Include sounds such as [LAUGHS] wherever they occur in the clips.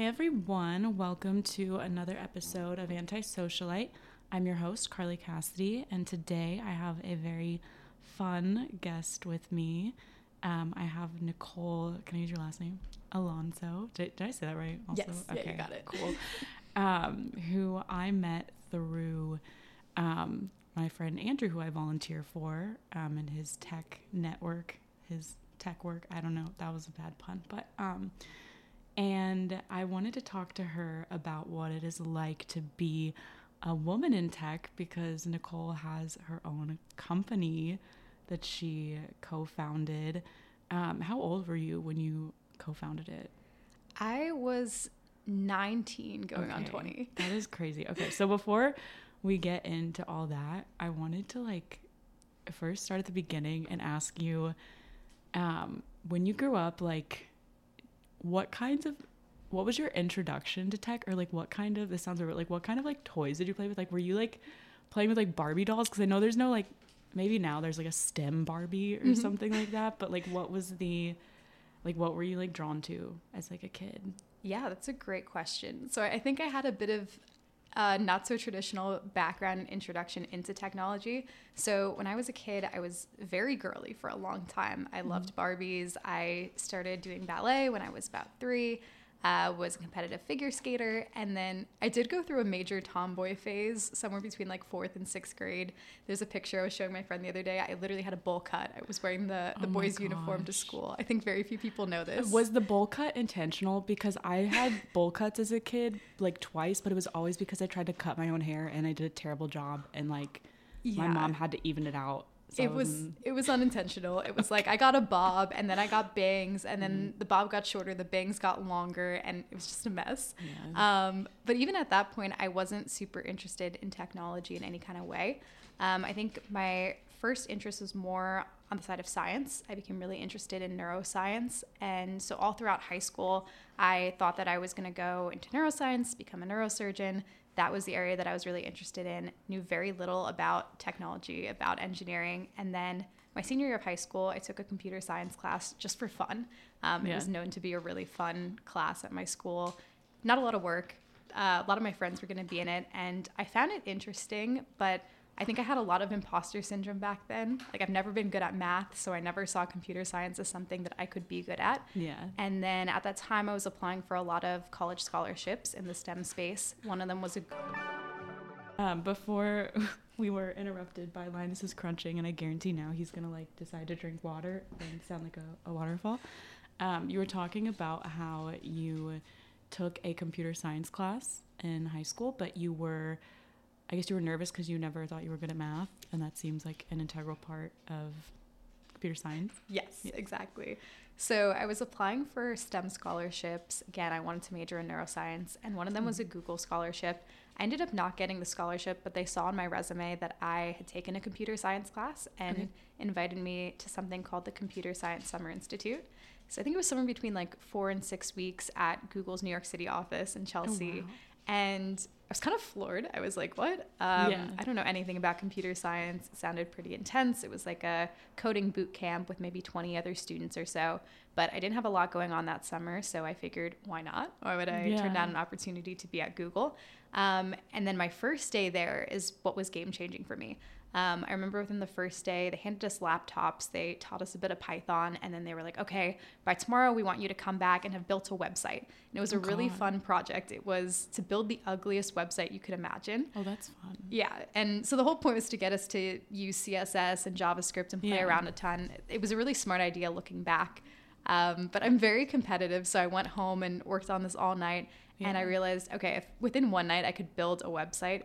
Hey everyone, welcome to another episode of Anti Socialite. I'm your host, Carly Cassidy, and today I have a very fun guest with me. Um, I have Nicole, can I use your last name? Alonso. Did, did I say that right? Also? Yes, okay, yeah, you got it. Cool. um, who I met through um, my friend Andrew, who I volunteer for, um, and his tech network, his tech work. I don't know, that was a bad pun, but um, and I wanted to talk to her about what it is like to be a woman in tech because Nicole has her own company that she co founded. Um, how old were you when you co founded it? I was 19 going okay. on 20. [LAUGHS] That is crazy. Okay, so before we get into all that, I wanted to like first start at the beginning and ask you um, when you grew up, like, what kinds of what was your introduction to tech? Or like what kind of this sounds weird like what kind of like toys did you play with? Like were you like playing with like barbie dolls? Because i know there's no like maybe now there's like a stem barbie or mm-hmm. something like that but like what was the like what were you like drawn to as like a kid? Yeah that's a great question. So i think i had a bit of a not so traditional background introduction into technology. So when I was a kid, I was very girly for a long time. I mm-hmm. loved Barbies. I started doing ballet when I was about three uh, was a competitive figure skater. And then I did go through a major tomboy phase somewhere between like fourth and sixth grade. There's a picture I was showing my friend the other day. I literally had a bowl cut. I was wearing the, the oh boys' uniform to school. I think very few people know this. Was the bowl cut intentional? Because I had [LAUGHS] bowl cuts as a kid like twice, but it was always because I tried to cut my own hair and I did a terrible job. And like yeah. my mom had to even it out so it was it was unintentional. It was like I got a bob and then I got bangs and then mm. the bob got shorter, the bangs got longer, and it was just a mess. Yeah. Um, but even at that point, I wasn't super interested in technology in any kind of way. Um, I think my first interest was more on the side of science. I became really interested in neuroscience, and so all throughout high school, I thought that I was going to go into neuroscience, become a neurosurgeon that was the area that I was really interested in. Knew very little about technology, about engineering, and then my senior year of high school, I took a computer science class just for fun. Um, yeah. It was known to be a really fun class at my school. Not a lot of work. Uh, a lot of my friends were going to be in it, and I found it interesting, but I think I had a lot of imposter syndrome back then. Like I've never been good at math, so I never saw computer science as something that I could be good at. Yeah. And then at that time I was applying for a lot of college scholarships in the STEM space. One of them was a um, before [LAUGHS] we were interrupted by Linus's crunching, and I guarantee now he's gonna like decide to drink water and sound like a, a waterfall. Um, you were talking about how you took a computer science class in high school, but you were I guess you were nervous because you never thought you were good at math, and that seems like an integral part of computer science. Yes, yeah. exactly. So I was applying for STEM scholarships. Again, I wanted to major in neuroscience, and one of them was a mm-hmm. Google scholarship. I ended up not getting the scholarship, but they saw on my resume that I had taken a computer science class and okay. invited me to something called the Computer Science Summer Institute. So I think it was somewhere between like four and six weeks at Google's New York City office in Chelsea. Oh, wow. And I was kind of floored. I was like, what? Um, yeah. I don't know anything about computer science. It sounded pretty intense. It was like a coding boot camp with maybe 20 other students or so. But I didn't have a lot going on that summer. So I figured, why not? Why would I yeah. turn down an opportunity to be at Google? Um, and then my first day there is what was game changing for me. Um, I remember within the first day, they handed us laptops. They taught us a bit of Python, and then they were like, "Okay, by tomorrow, we want you to come back and have built a website." And it was a oh, really God. fun project. It was to build the ugliest website you could imagine. Oh, that's fun. Yeah, and so the whole point was to get us to use CSS and JavaScript and play yeah. around a ton. It was a really smart idea looking back. Um, but I'm very competitive, so I went home and worked on this all night. Yeah. And I realized, okay, if within one night I could build a website,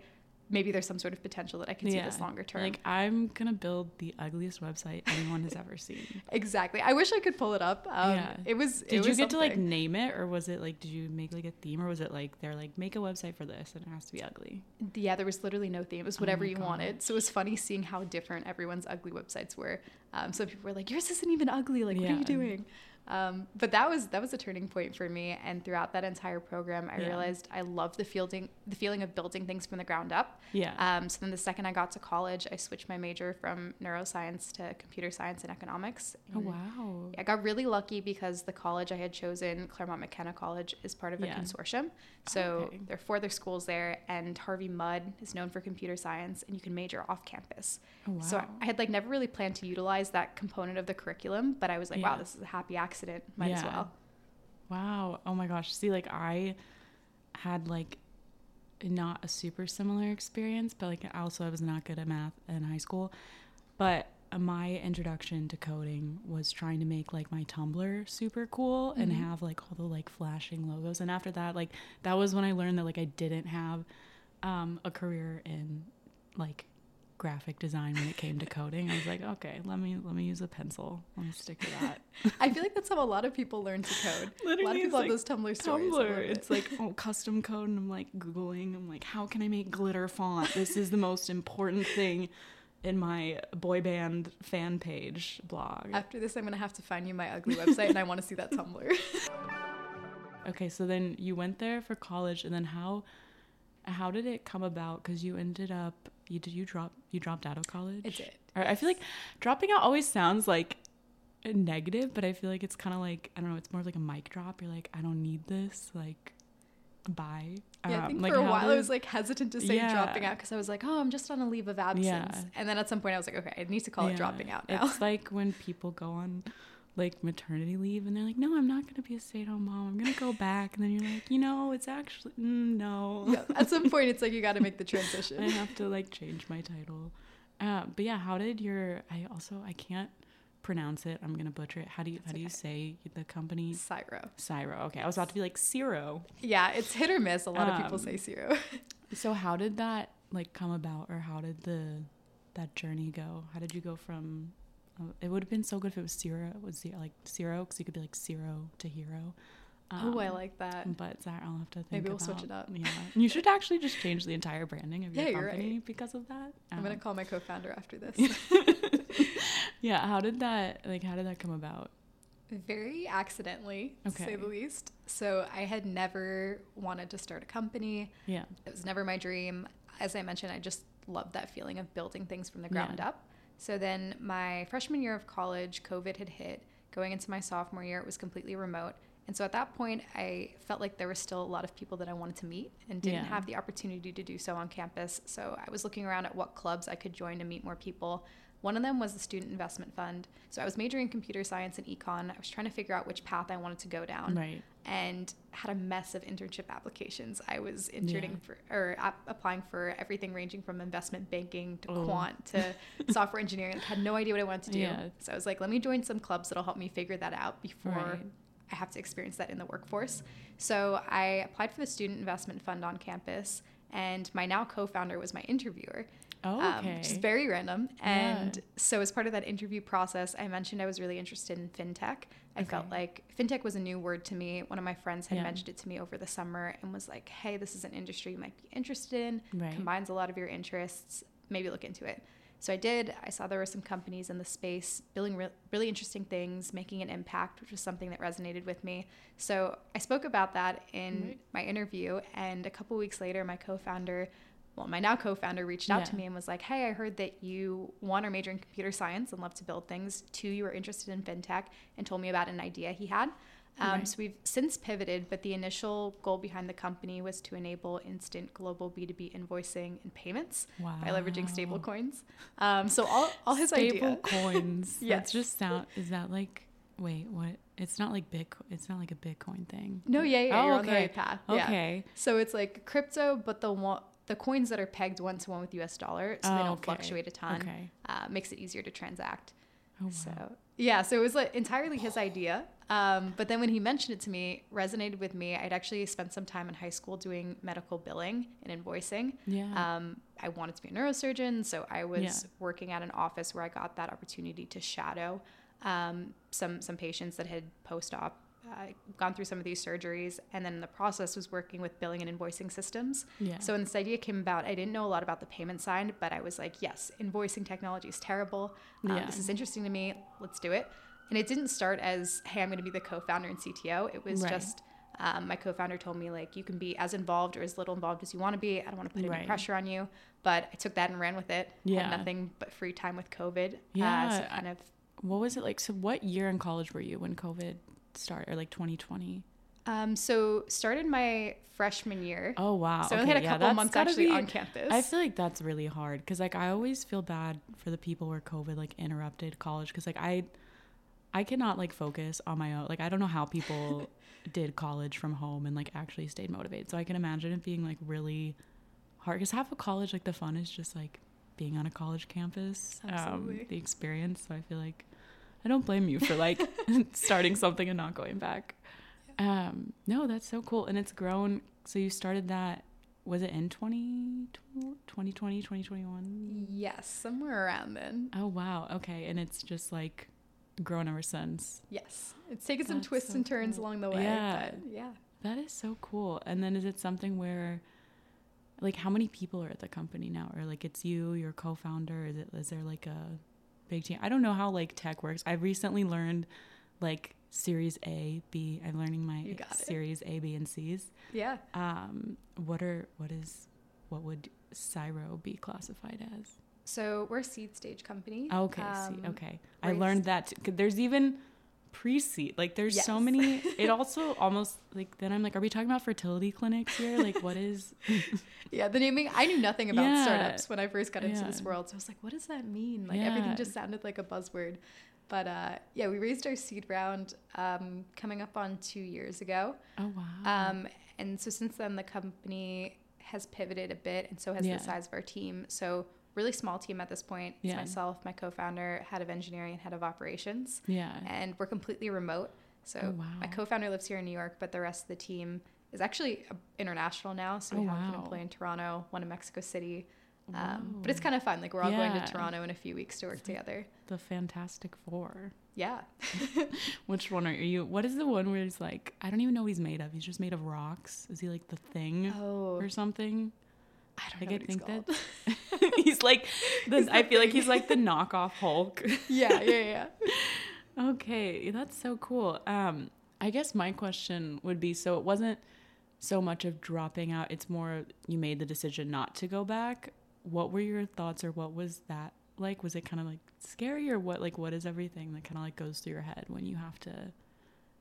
maybe there's some sort of potential that I can yeah. see this longer term. Like I'm gonna build the ugliest website anyone has ever seen. [LAUGHS] exactly. I wish I could pull it up. Um, yeah. It was. Did it you get something. to like name it, or was it like did you make like a theme, or was it like they're like make a website for this and it has to be ugly? Yeah, there was literally no theme. It was whatever oh you wanted. So it was funny seeing how different everyone's ugly websites were. Um, so people were like, "Yours isn't even ugly. Like, yeah. what are you doing?" Um, but that was that was a turning point for me. And throughout that entire program, I Yeah. realized I love the fielding, the feeling of building things from the ground up. Yeah. Um, so then the second I got to college, I switched my major from neuroscience to computer science and economics. oh wow. I got really lucky because the college I had chosen, Claremont McKenna College, is part of a Yeah. consortium. So Okay. there are four other schools there, and Harvey Mudd is known for computer science, and you can major off campus. Oh wow. So I had like never really planned to utilize that component of the curriculum, but I was like, wow, this is a happy accident. Might as well. Wow. Oh my gosh. See, like I had like not a super similar experience, but like also I was not good at math in high school. But my introduction to coding was trying to make like my Tumblr super cool and Mhm. have like all the like flashing logos. And after that, like that was when I learned that like I didn't have um, a career in like graphic design when it came to coding. I was like, okay, let me let me use a pencil. Let me stick to that. [LAUGHS] I feel like that's how a lot of people learn to code. a lot of people like have those Tumblr stories. Tumblr. it. It's like oh, custom code, and I'm like googling. I'm like, how can I make glitter font? This is the most important thing in my boy band fan page blog. After this, I'm gonna have to find you my ugly website, and I want to see that Tumblr. [LAUGHS] Okay, so then you went there for college, and then how how did it come about? Because you ended up you did you drop you dropped out of college. I did. I feel like dropping out always sounds like a negative, but I feel like it's kind of like I don't know. It's more like a mic drop. You're like, I don't need this. Like, bye. Yeah, I Um, think like, for a while I was like hesitant to say Yeah. dropping out because I was like, oh, I'm just on a leave of absence. Yeah. And then at some point I was like, okay, I need to call it dropping out now. It's [LAUGHS] like when people go on like maternity leave and they're like, no, I'm not going to be a stay at home mom. I'm going to go back. And then you're like, you know, it's actually, mm, no. yeah, at some point it's like you got to make the transition [LAUGHS] I have to like change my title. Uh, but yeah, how did your, I also, I can't pronounce it. I'm going to butcher it. How do you, how do you say the company? Syro. Syro. Okay. I was about to be like Ciro. Yeah, it's hit or miss. A lot of people Um, say zero. [LAUGHS] So how did that like come about or how did the, that journey go? How did you go from, it would have been so good if it was Ciro, was zero, like zero because you could be like zero to hero. oh, I Um, like that. But that I'll have to think Maybe we'll about. switch it up. Yeah, you should actually just change the entire branding of [LAUGHS] your Yeah, company right. because of that. I'm gonna Um, call my co-founder after this. [LAUGHS] yeah, how did that like? How did that come about? Very accidentally, to say the least. So I had never wanted to start a company. Yeah, It was never my dream. As I mentioned, I just loved that feeling of building things from the Yeah. ground up. So then my freshman year of college, COVID had hit. Going into my sophomore year, it was completely remote. And so at that point, I felt like there were still a lot of people that I wanted to meet and didn't Yeah. have the opportunity to do so on campus. So I was looking around at what clubs I could join to meet more people. One of them was the Student Investment Fund. So I was majoring in computer science and econ. I was trying to figure out which path I wanted to go down right. And had a mess of internship applications. I was interning Yeah. for or ap- applying for everything ranging from investment banking to Oh. quant to [LAUGHS] software engineering. Like, had no idea what I wanted to do. Yeah. So I was like, let me join some clubs that'll help me figure that out before Right. I have to experience that in the workforce. So I applied for the Student Investment Fund on campus, and my now co-founder was my interviewer Oh, um, okay. which is very random. And Yeah. so, as part of that interview process, I mentioned I was really interested in fintech. I felt like fintech was a new word to me. One of my friends had Yeah. mentioned it to me over the summer and was like, hey, this is an industry you might be interested in, right. combines a lot of your interests. Maybe look into it. So I did. I saw there were some companies in the space building re- really interesting things, making an impact, which was something that resonated with me. So I spoke about that in Right. my interview, and a couple weeks later, my co-founder, well, my now co-founder, reached out to me and was like, "Hey, I heard that you one are majoring in computer science and love to build things. Two, you were interested in fintech, and told me about an idea he had." Um, Right. So we've since pivoted, but the initial goal behind the company was to enable instant global B2B invoicing and payments wow. by leveraging stable coins. Um, so all, all his stable idea. coins. [LAUGHS] Yes. That's just sound. Is that like? Wait, what? It's not like Bitcoin. It's not like a Bitcoin thing. No, yeah, yeah, Oh, you're on the okay. right path. Yeah. Okay. So it's like crypto, but the one, the coins that are pegged one to one with US dollar, so they Oh, don't okay. fluctuate a ton. Okay. Uh, makes it easier to transact. Oh wow. So yeah, so it was like entirely his idea. Um, but then when he mentioned it to me, resonated with me. I'd actually spent some time in high school doing medical billing and invoicing. yeah. Um, I wanted to be a neurosurgeon, so I was Yeah. working at an office where I got that opportunity to shadow um, some some patients that had post-op uh, gone through some of these surgeries, and then the process was working with billing and invoicing systems. yeah. So when this idea came about, I didn't know a lot about the payment side, but I was like, yes, invoicing technology is terrible. Um, Yeah. This is interesting to me. Let's do it. and it didn't start as, hey, I'm going to be the co founder and CTO. It was Right. just, um, my co founder told me, like, you can be as involved or as little involved as you want to be. I don't want to put any Right. pressure on you. But I took that and ran with it. Yeah. Had nothing but free time with COVID. Uh, Yeah, so kind of What was it like? So, what year in college were you when COVID started, or like 2020? Um, so started my freshman year. Oh wow! so I only had a yeah, couple months actually be- on campus. I feel like that's really hard because like I always feel bad for the people where COVID like interrupted college because like I, I cannot like focus on my own. Like I don't know how people [LAUGHS] did college from home and like actually stayed motivated. So I can imagine it being like really hard because half of college like the fun is just like being on a college campus, um, the experience. So I feel like I don't blame you for like [LAUGHS] starting something and not going back. Um, no, that's so cool. And it's grown. So you started that, was it in 20, 2020, 2021? yes, somewhere around then. Oh, wow. Okay. And it's just like grown ever since. Yes, it's taken some twists so and turns cool. along the way. Yeah. but yeah. That is so cool. And then is it something where, like, how many people are at the company now? Or like it's you, your co founder? Is, it, is there like a big team? I don't know how like tech works. I've recently learned like Series A, B. I'm learning my You got it. Series A, B, and C's. Yeah. Um, what are what is what would Syro be classified as? So we're a seed stage company. Okay, Um, see, okay. I learned that 'cause there's even pre-seed. Like there's so many. [LAUGHS] It also almost like then I'm like, are we talking about fertility clinics here? Like what is? [LAUGHS] Yeah, the naming. I knew nothing about Yeah. startups when I first got into this world. So I was like, what does that mean? Like everything just sounded like a buzzword. But uh, yeah, we raised our seed round um, coming up on two years ago. Oh wow. Um, and so since then, the company has pivoted a bit, and so has Yeah. the size of our team. So really small team at this point. It's Yeah. myself, my co-founder, head of engineering, and head of operations, yeah. and we're completely remote. So Oh, wow. my co-founder lives here in New York, but the rest of the team is actually uh, international now. So we Oh, have an employee in Toronto, one in Mexico City. Um, but it's kind of fun. Like we're all going to Toronto in a few weeks to work together. the Fantastic Four. Yeah. [LAUGHS] [LAUGHS] Which one are you? What is the one where he's like, I don't even know what he's made of. He's just made of rocks. Is he like the thing Oh, or something? I don't Like know. I think called. that [LAUGHS] he's like [LAUGHS] the, He's I feel like he's like the knockoff Hulk. [LAUGHS] yeah, yeah, yeah. Okay, that's so cool. Um, I guess my question would be so it wasn't so much of dropping out, it's more you made the decision not to go back. What were your thoughts or what was that like? Was it kind of like scary or what like what is everything that kind of like goes through your head when you have to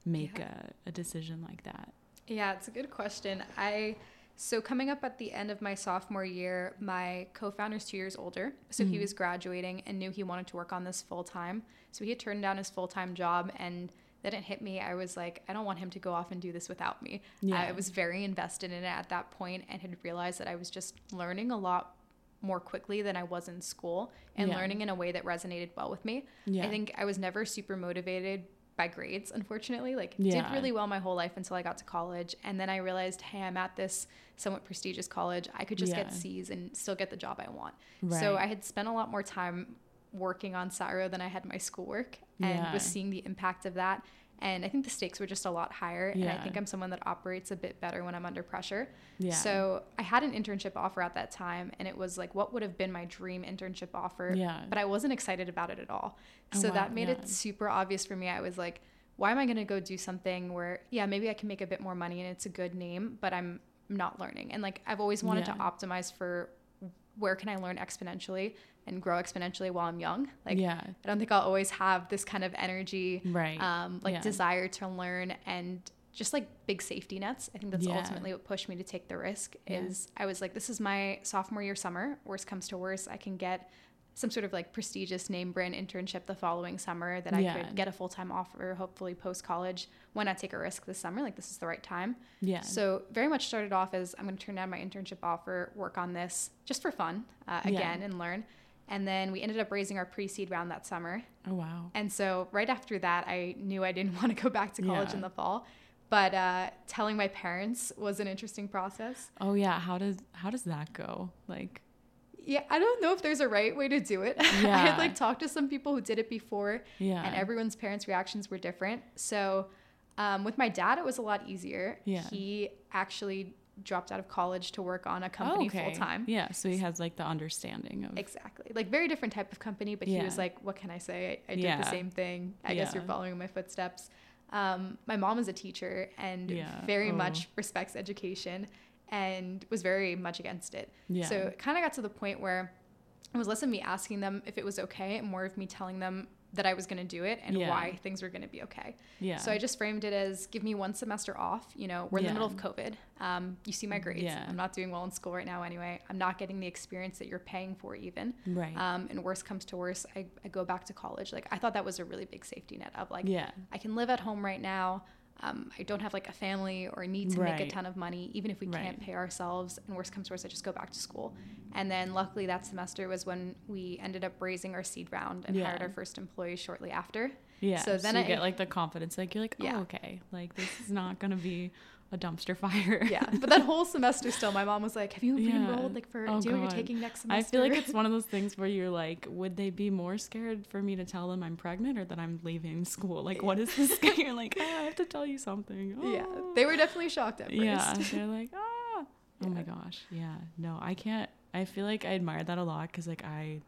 make Yeah. a, a decision like that? Yeah, it's a good question. I so coming up at the end of my sophomore year, my co-founder's two years older, so he Mhm. was graduating and knew he wanted to work on this full time. So he had turned down his full time job, and then it hit me. I was like, I don't want him to go off and do this without me. Yeah. I was very invested in it at that point, and had realized that I was just learning a lot more quickly than I was in school, and Yeah. learning in a way that resonated well with me. Yeah. I think I was never super motivated by grades, unfortunately. Like, Yeah. did really well my whole life until I got to college. And then I realized, hey, I'm at this somewhat prestigious college. I could just Yeah. get C's and still get the job I want. So I had spent a lot more time working on Syro than I had my schoolwork and Yeah. was seeing the impact of that. And I think the stakes were just a lot higher. And I think I'm someone that operates a bit better when I'm under pressure. yeah. So I had an internship offer at that time, and it was like what would have been my dream internship offer. Yeah. But I wasn't excited about it at all. Oh, so wow, that made yeah. it super obvious for me. I was like, why am I going to go do something where, yeah, maybe I can make a bit more money and it's a good name, but I'm not learning. And like I've always wanted Yeah. to optimize for where can I learn exponentially and grow exponentially while I'm young. Like yeah. I don't think I'll always have this kind of energy Right. um, like Yeah. desire to learn and just like big safety nets. I think that's Yeah. ultimately what pushed me to take the risk. Yeah. Is I was like, this is my sophomore year summer. Worst comes to worst, I can get some sort of like prestigious name brand internship the following summer that I Yeah. could get a full time offer, hopefully post college. Why not take a risk this summer? Like this is the right time. yeah. So very much started off as I'm going to turn down my internship offer, work on this just for fun uh, Yeah. again, and learn. And then we ended up raising our pre-seed round that summer. oh wow. And so right after that, I knew I didn't [LAUGHS] want to go back to college Yeah. in the fall. But uh, telling my parents was an interesting process. Oh yeah. How does how does that go? Like Yeah, I don't know if there's a right way to do it. [LAUGHS] I had like talked to some people who did it before, yeah. and everyone's parents' reactions were different. So um, with my dad, it was a lot easier. Yeah. He actually dropped out of college to work on a company full time. Yeah, so he has like the understanding of Exactly. Like very different type of company, but he was like, "What can I say? I, I did Yeah. the same thing. I guess you're following my footsteps." Um, my mom is a teacher and Yeah. very Oh. much respects education, and was very much against it. Yeah. So it kind of got to the point where it was less of me asking them if it was okay, and more of me telling them that I was going to do it and Yeah. why things were going to be okay. yeah. So I just framed it as give me one semester off. You know, we're in the middle of COVID. Um, you see my grades. Yeah. I'm not doing well in school right now anyway. I'm not getting the experience that you're paying for even. right. Um, and worst comes to worst, I, I go back to college. Like I thought that was a really big safety net of like yeah. I can live at home right now. Um, I don't have like a family or need to make a ton of money, even if we Right. can't pay ourselves. And worst comes to worst, I just go back to school. And then luckily that semester was when we ended up raising our seed round and Yeah. hired our first employee shortly after. Yeah. So So then then you I- get like the confidence, like you're like, oh, Yeah. okay, like this is not gonna be a dumpster [LAUGHS] fire. Yeah, but that whole semester still, my mom was like, "Have you Yeah. re-enrolled like for Oh, do you know what you're taking next semester?" I feel like it's one of those things where you're like, would they be more scared for me to tell them I'm pregnant or that I'm leaving school? Like, what is this? [LAUGHS] you're like, oh, I have to tell you something. yeah, Oh. they were definitely shocked at first. Yeah, they're like, [LAUGHS] ah. Oh my gosh. Yeah. No, I can't. I feel like I admired that a lot because like I,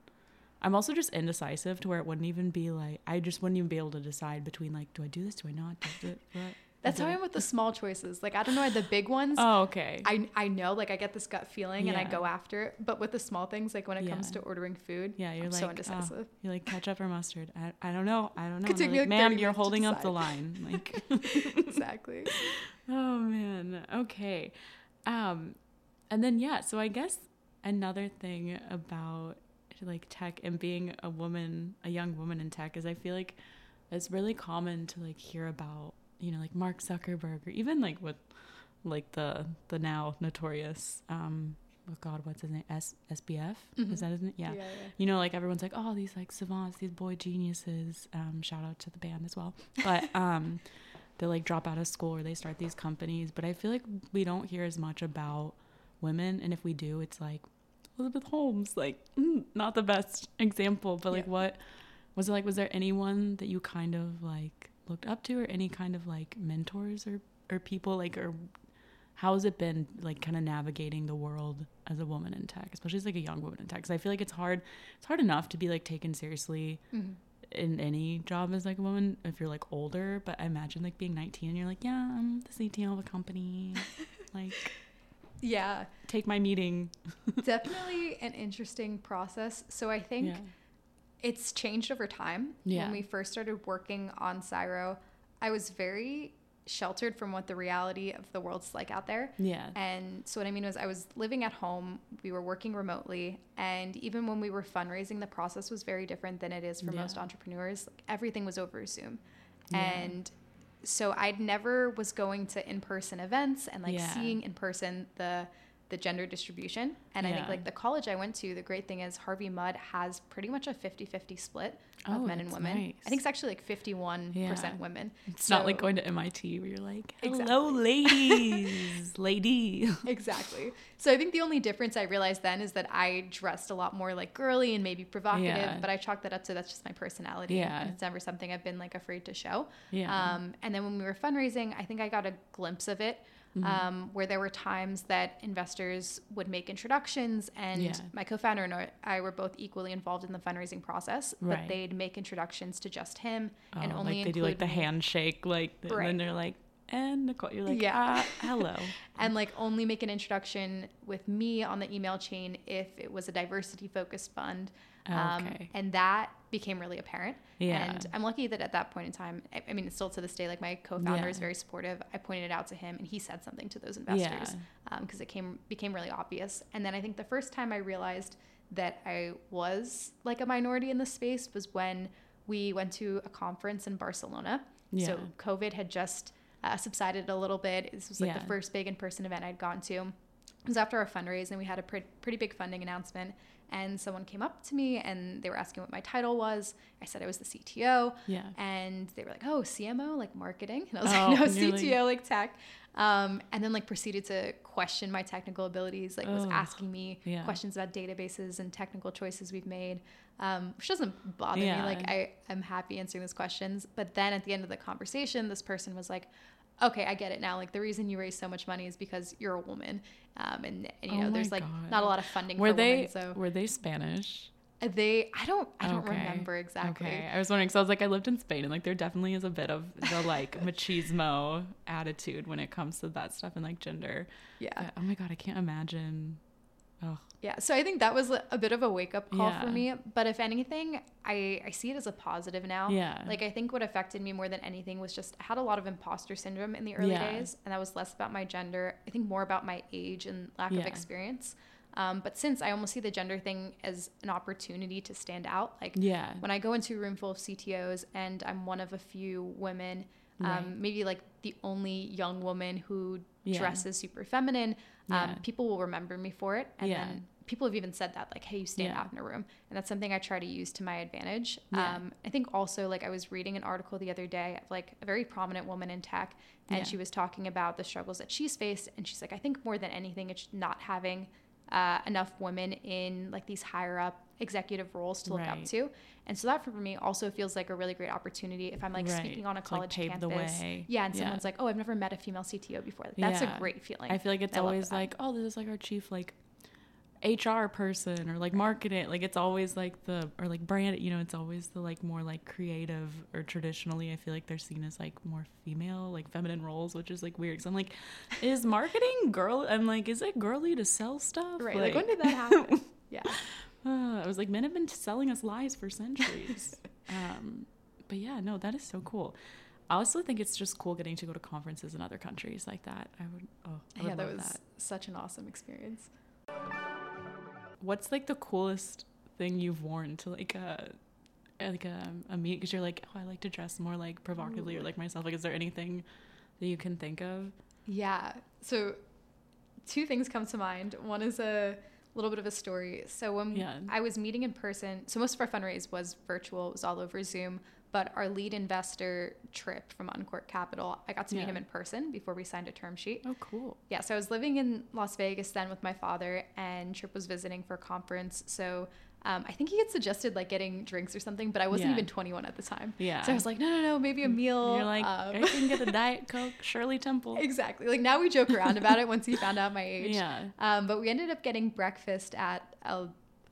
I'm also just indecisive to where it wouldn't even be like I just wouldn't even be able to decide between like, do I do this? Do I not? Do it? Do That's how I am with the small choices. Like I don't know the big ones. Oh, okay. I I know like I get this gut feeling and I go after it, but with the small things like when it comes to ordering food, yeah, you're I'm like so oh, indecisive. you're like ketchup or mustard. I, I don't know. I don't know. Could take me, like, like, Ma'am, 30 you're holding up the line. [LAUGHS] Like, exactly. [LAUGHS] oh man. Okay. Um, and then yeah. So I guess another thing about like tech and being a woman, a young woman in tech, is I feel like it's really common to like hear about you know like Mark Zuckerberg or even like with like the the now notorious um oh god what's his name S SBF Mhm. is that his name yeah. yeah. you know like everyone's like oh these like savants these boy geniuses um shout out to the band as well but [LAUGHS] um they like drop out of school or they start these companies but I feel like we don't hear as much about women and if we do it's like Elizabeth Holmes like mm, not the best [LAUGHS] example but like Yeah. what was it like was there anyone that you kind of like looked up to or any kind of like mentors or or people? Like or how has it been like kind of navigating the world as a woman in tech especially as like a young woman in tech? Because i feel like it's hard it's hard enough to be like taken seriously Mhm. in any job as like a woman if you're like older but i imagine like being 19 and you're like yeah i'm the cto of a company. [LAUGHS] Like Yeah, take my meeting. Definitely an interesting process. So I think yeah it's changed over time. Yeah. When we first started working on Syro, I was very sheltered from what the reality of the world's like out there. yeah And so what I mean was I was living at home, we were working remotely, and even when we were fundraising, the process was very different than it is for Yeah. most entrepreneurs. Like everything was over Zoom. Yeah. And so I'd never was going to in-person events and like Yeah. seeing in person the the gender distribution. And I think like the college I went to, the great thing is Harvey Mudd has pretty much a 50-50 split of Oh, men and women. nice. I think it's actually like 51% Yeah. women. it's not like going to mit where you're like hello Exactly. ladies [LAUGHS] lady [LAUGHS] exactly. So I think the only difference I realized then is that I dressed a lot more like girly and maybe provocative, Yeah. but I chalked that up to that's just my personality. Yeah. And it's never something I've been like afraid to show. yeah Um, and then when we were fundraising, I think I got a glimpse of it. Mm-hmm. Um, where there were times that investors would make introductions, and Yeah. my co-founder and I were both equally involved in the fundraising process. But Right. they'd make introductions to just him, oh, and only like they do like the handshake like and Right. then they're like and nicole you're like Yeah. ah, [LAUGHS] hello and like only make an introduction with me on the email chain if it was a diversity focused fund um, and that became really apparent Yeah. and i'm lucky that at that point in time i, I mean still to this day like my co-founder is very supportive i pointed it out to him and he said something to those investors because it came became really obvious and then i think the first time i realized that i was like a minority in the space was when we went to a conference in barcelona Yeah. so covid had just uh, subsided a little bit. This was like Yeah. the first big in-person event I'd gone to. It was after our fundraise, and we had a pre- pretty big funding announcement. And someone came up to me, and they were asking what my title was. I said I was the CTO, yeah and they were like, "Oh, CMO, like marketing," [LAUGHS] and I was Oh, like, "No, and CTO, like tech." Um, and then like proceeded to question my technical abilities, like was asking me Yeah. questions about databases and technical choices we've made, um, which doesn't bother Yeah. me. Like I, I'm happy answering those questions. But then at the end of the conversation, this person was like, okay, I get it now. Like the reason you raise so much money is because you're a woman. Um, and, and you Oh know, there's like God. not a lot of funding Were for they women. So were they Spanish? they, I don't, I don't Okay. remember exactly. Okay, I was wondering. So I was like, I lived in Spain, and like there definitely is a bit of the like [LAUGHS] machismo attitude when it comes to that stuff and like gender. Yeah. But, oh my god, I can't imagine. Oh, Yeah, so I think that was a bit of a wake up call for me. But if anything, I, I see it as a positive now. Yeah. Like, I think what affected me more than anything was just I had a lot of imposter syndrome in the early Yeah. days, and that was less about my gender. I think more about my age and lack of experience. Um, but since I almost see the gender thing as an opportunity to stand out, like yeah, when I go into a room full of CTOs and I'm one of a few women, um, Right. maybe like the only young woman who Yeah. dresses super feminine, um, people will remember me for it. And Yeah. then people have even said that, like, hey, you stand Yeah. out in a room. And that's something I try to use to my advantage. Yeah. Um, I think also, like, I was reading an article the other day of like a very prominent woman in tech, and Yeah. she was talking about the struggles that she's faced. And she's like, I think more than anything, it's not having uh, enough women in like these higher up executive roles to look up to. And so that for me also feels like a really great opportunity if I'm like Right. speaking on a like, college the campus. Yeah, and Yeah. someone's like, "Oh, I've never met a female CTO before." Like, that's Yeah. a great feeling. I feel like it's I always like, oh, this is like our chief like HR person or like marketing. Like it's always like the or like brand. You know, it's always the like more like creative or traditionally. I feel like they're seen as like more female, like feminine roles, which is like weird. Because I'm like, is marketing girl? I'm like, is it girly to sell stuff? right. Like, when did that happen? [LAUGHS] yeah. Uh, [SIGHS] I was like, men have been selling us lies for centuries. [LAUGHS] um, but yeah, no, that is so cool. I also think it's just cool getting to go to conferences in other countries like that. I would, oh, I would Yeah, that love was that. such an awesome experience. What's like the coolest thing you've worn to like a like a, a meet? Because you're like, oh, I like to dress more like provocatively or like myself. Like, is there anything that you can think of? Yeah. So, two things come to mind. One is a little bit of a story. So when Yeah. I was meeting in person, so most of our fundraise was virtual. It was all over Zoom. But our lead investor trip from Uncork Capital, I got to meet him in person before we signed a term sheet. Oh, cool. Yeah, so I was living in Las Vegas then with my father, and Trip was visiting for a conference. So um, I think he had suggested like getting drinks or something, but I wasn't Yeah. even 21 at the time. Yeah. So I was like, no, no, no, maybe a meal. You're like, um, I can get a [LAUGHS] diet coke, Shirley Temple. exactly. Like now we joke around about it once he found out my age. Yeah. Um, but we ended up getting breakfast at a,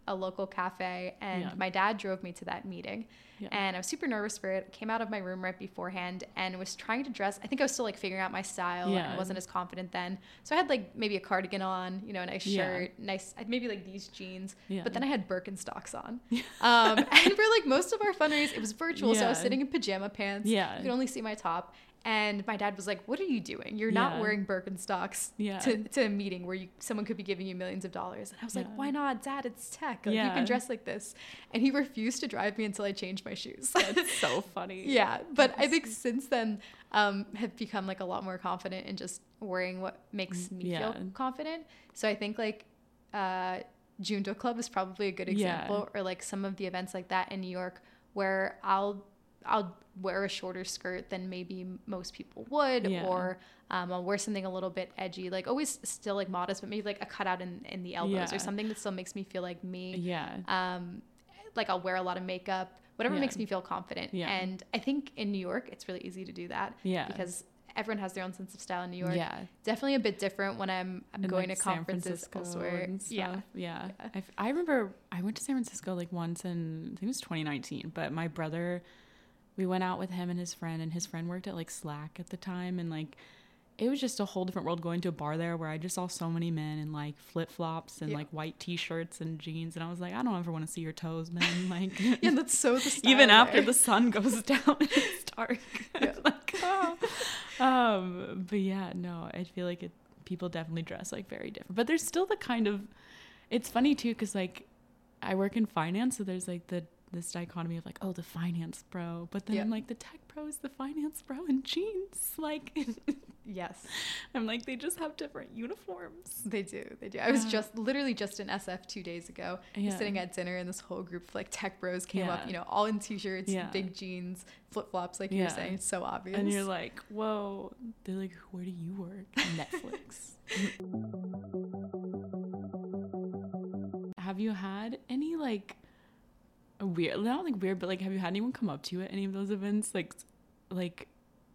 a local cafe, and Yeah. my dad drove me to that meeting. Yeah. And I was super nervous for it. Came out of my room right beforehand and was trying to dress. I think I was still like figuring out my style Yeah. and wasn't as confident then. So I had like maybe a cardigan on, you know, a nice shirt, nice, maybe like these jeans. But then I had Birkenstocks on. [LAUGHS] Um, and for like most of our fundraise, it was virtual. So I was sitting in pajama pants. Yeah. You could only see my top. And my dad was like, "What are you doing? You're not Yeah. wearing Birkenstocks Yeah. to, to a meeting where you someone could be giving you millions of dollars." And I was like, "Why not, Dad? It's tech. Like, You can dress like this." And he refused to drive me until I changed my shoes. That's [LAUGHS] so funny. yeah, but I think since then, um, have become like a lot more confident in just wearing what makes me Mm, Yeah. feel confident. So I think like uh, Junto Club is probably a good Yeah. example, or like some of the events like that in New York where I'll I'll wear a shorter skirt than maybe most people would, Yeah. or um, I'll wear something a little bit edgy, like always still like modest, but maybe like a cutout in in the elbows Yeah. or something that still makes me feel like me Yeah. um, like I'll wear a lot of makeup, whatever Yeah. makes me feel confident. Yeah. And I think in New York, it's really easy to do that. Yeah. Because everyone has their own sense of style in New York. Yeah. Definitely a bit different when I'm, I'm in, going like, to San conferences Francisco elsewhere. Yeah. Yeah. Yeah. I, f- I remember I went to San Francisco like once in, I think it was 2019, but my brother, we went out with him and his friend, and his friend worked at like Slack at the time. And like, it was just a whole different world going to a bar there where I just saw so many men in like flip flops and Yeah. like white t shirts and jeans. And I was like, I don't ever want to see your toes, man. [LAUGHS] Like, [LAUGHS] Yeah, that's so the even after the sun goes [LAUGHS] down it's dark. Yeah. like, oh. um, but yeah, no, I feel like it. People definitely dress like very different, but there's still the kind of. It's funny too, cause like, I work in finance, so there's like the this dichotomy of like, oh, the finance bro, but then. I'm like, the tech pro is the finance bro in jeans. Like, [LAUGHS] Yes, I'm like, they just have different uniforms. they do. They do. I was just literally just in SF two days ago, Yeah. sitting at dinner, and this whole group of like tech bros came up. Yeah. You know, all in t-shirts, Yeah. big jeans, flip flops, like you were saying. It's so obvious. And you're like, whoa. They're like, where do you work? Netflix. [LAUGHS] have you had any like weird, not like weird, but like, have you had anyone come up to you at any of those events? Like, like,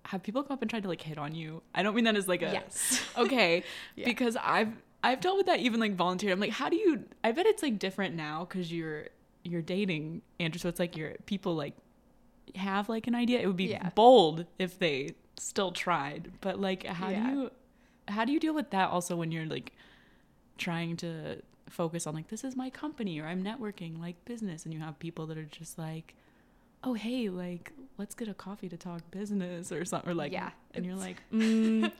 have people come up and tried to like hit on you? I don't mean that as like a yes. [LAUGHS] okay Yeah. because i've i've dealt with that even like volunteer i'm like how do you i bet it's like different now because you're you're dating andrew so it's like your people like have like an idea it would be Yeah. bold if they still tried but like how Yeah. do you how do you deal with that also when you're like trying to focus on like this is my company or i'm networking like business and you have people that are just like oh hey like let's get a coffee to talk business or something or like Yeah, and you're like [LAUGHS] mm,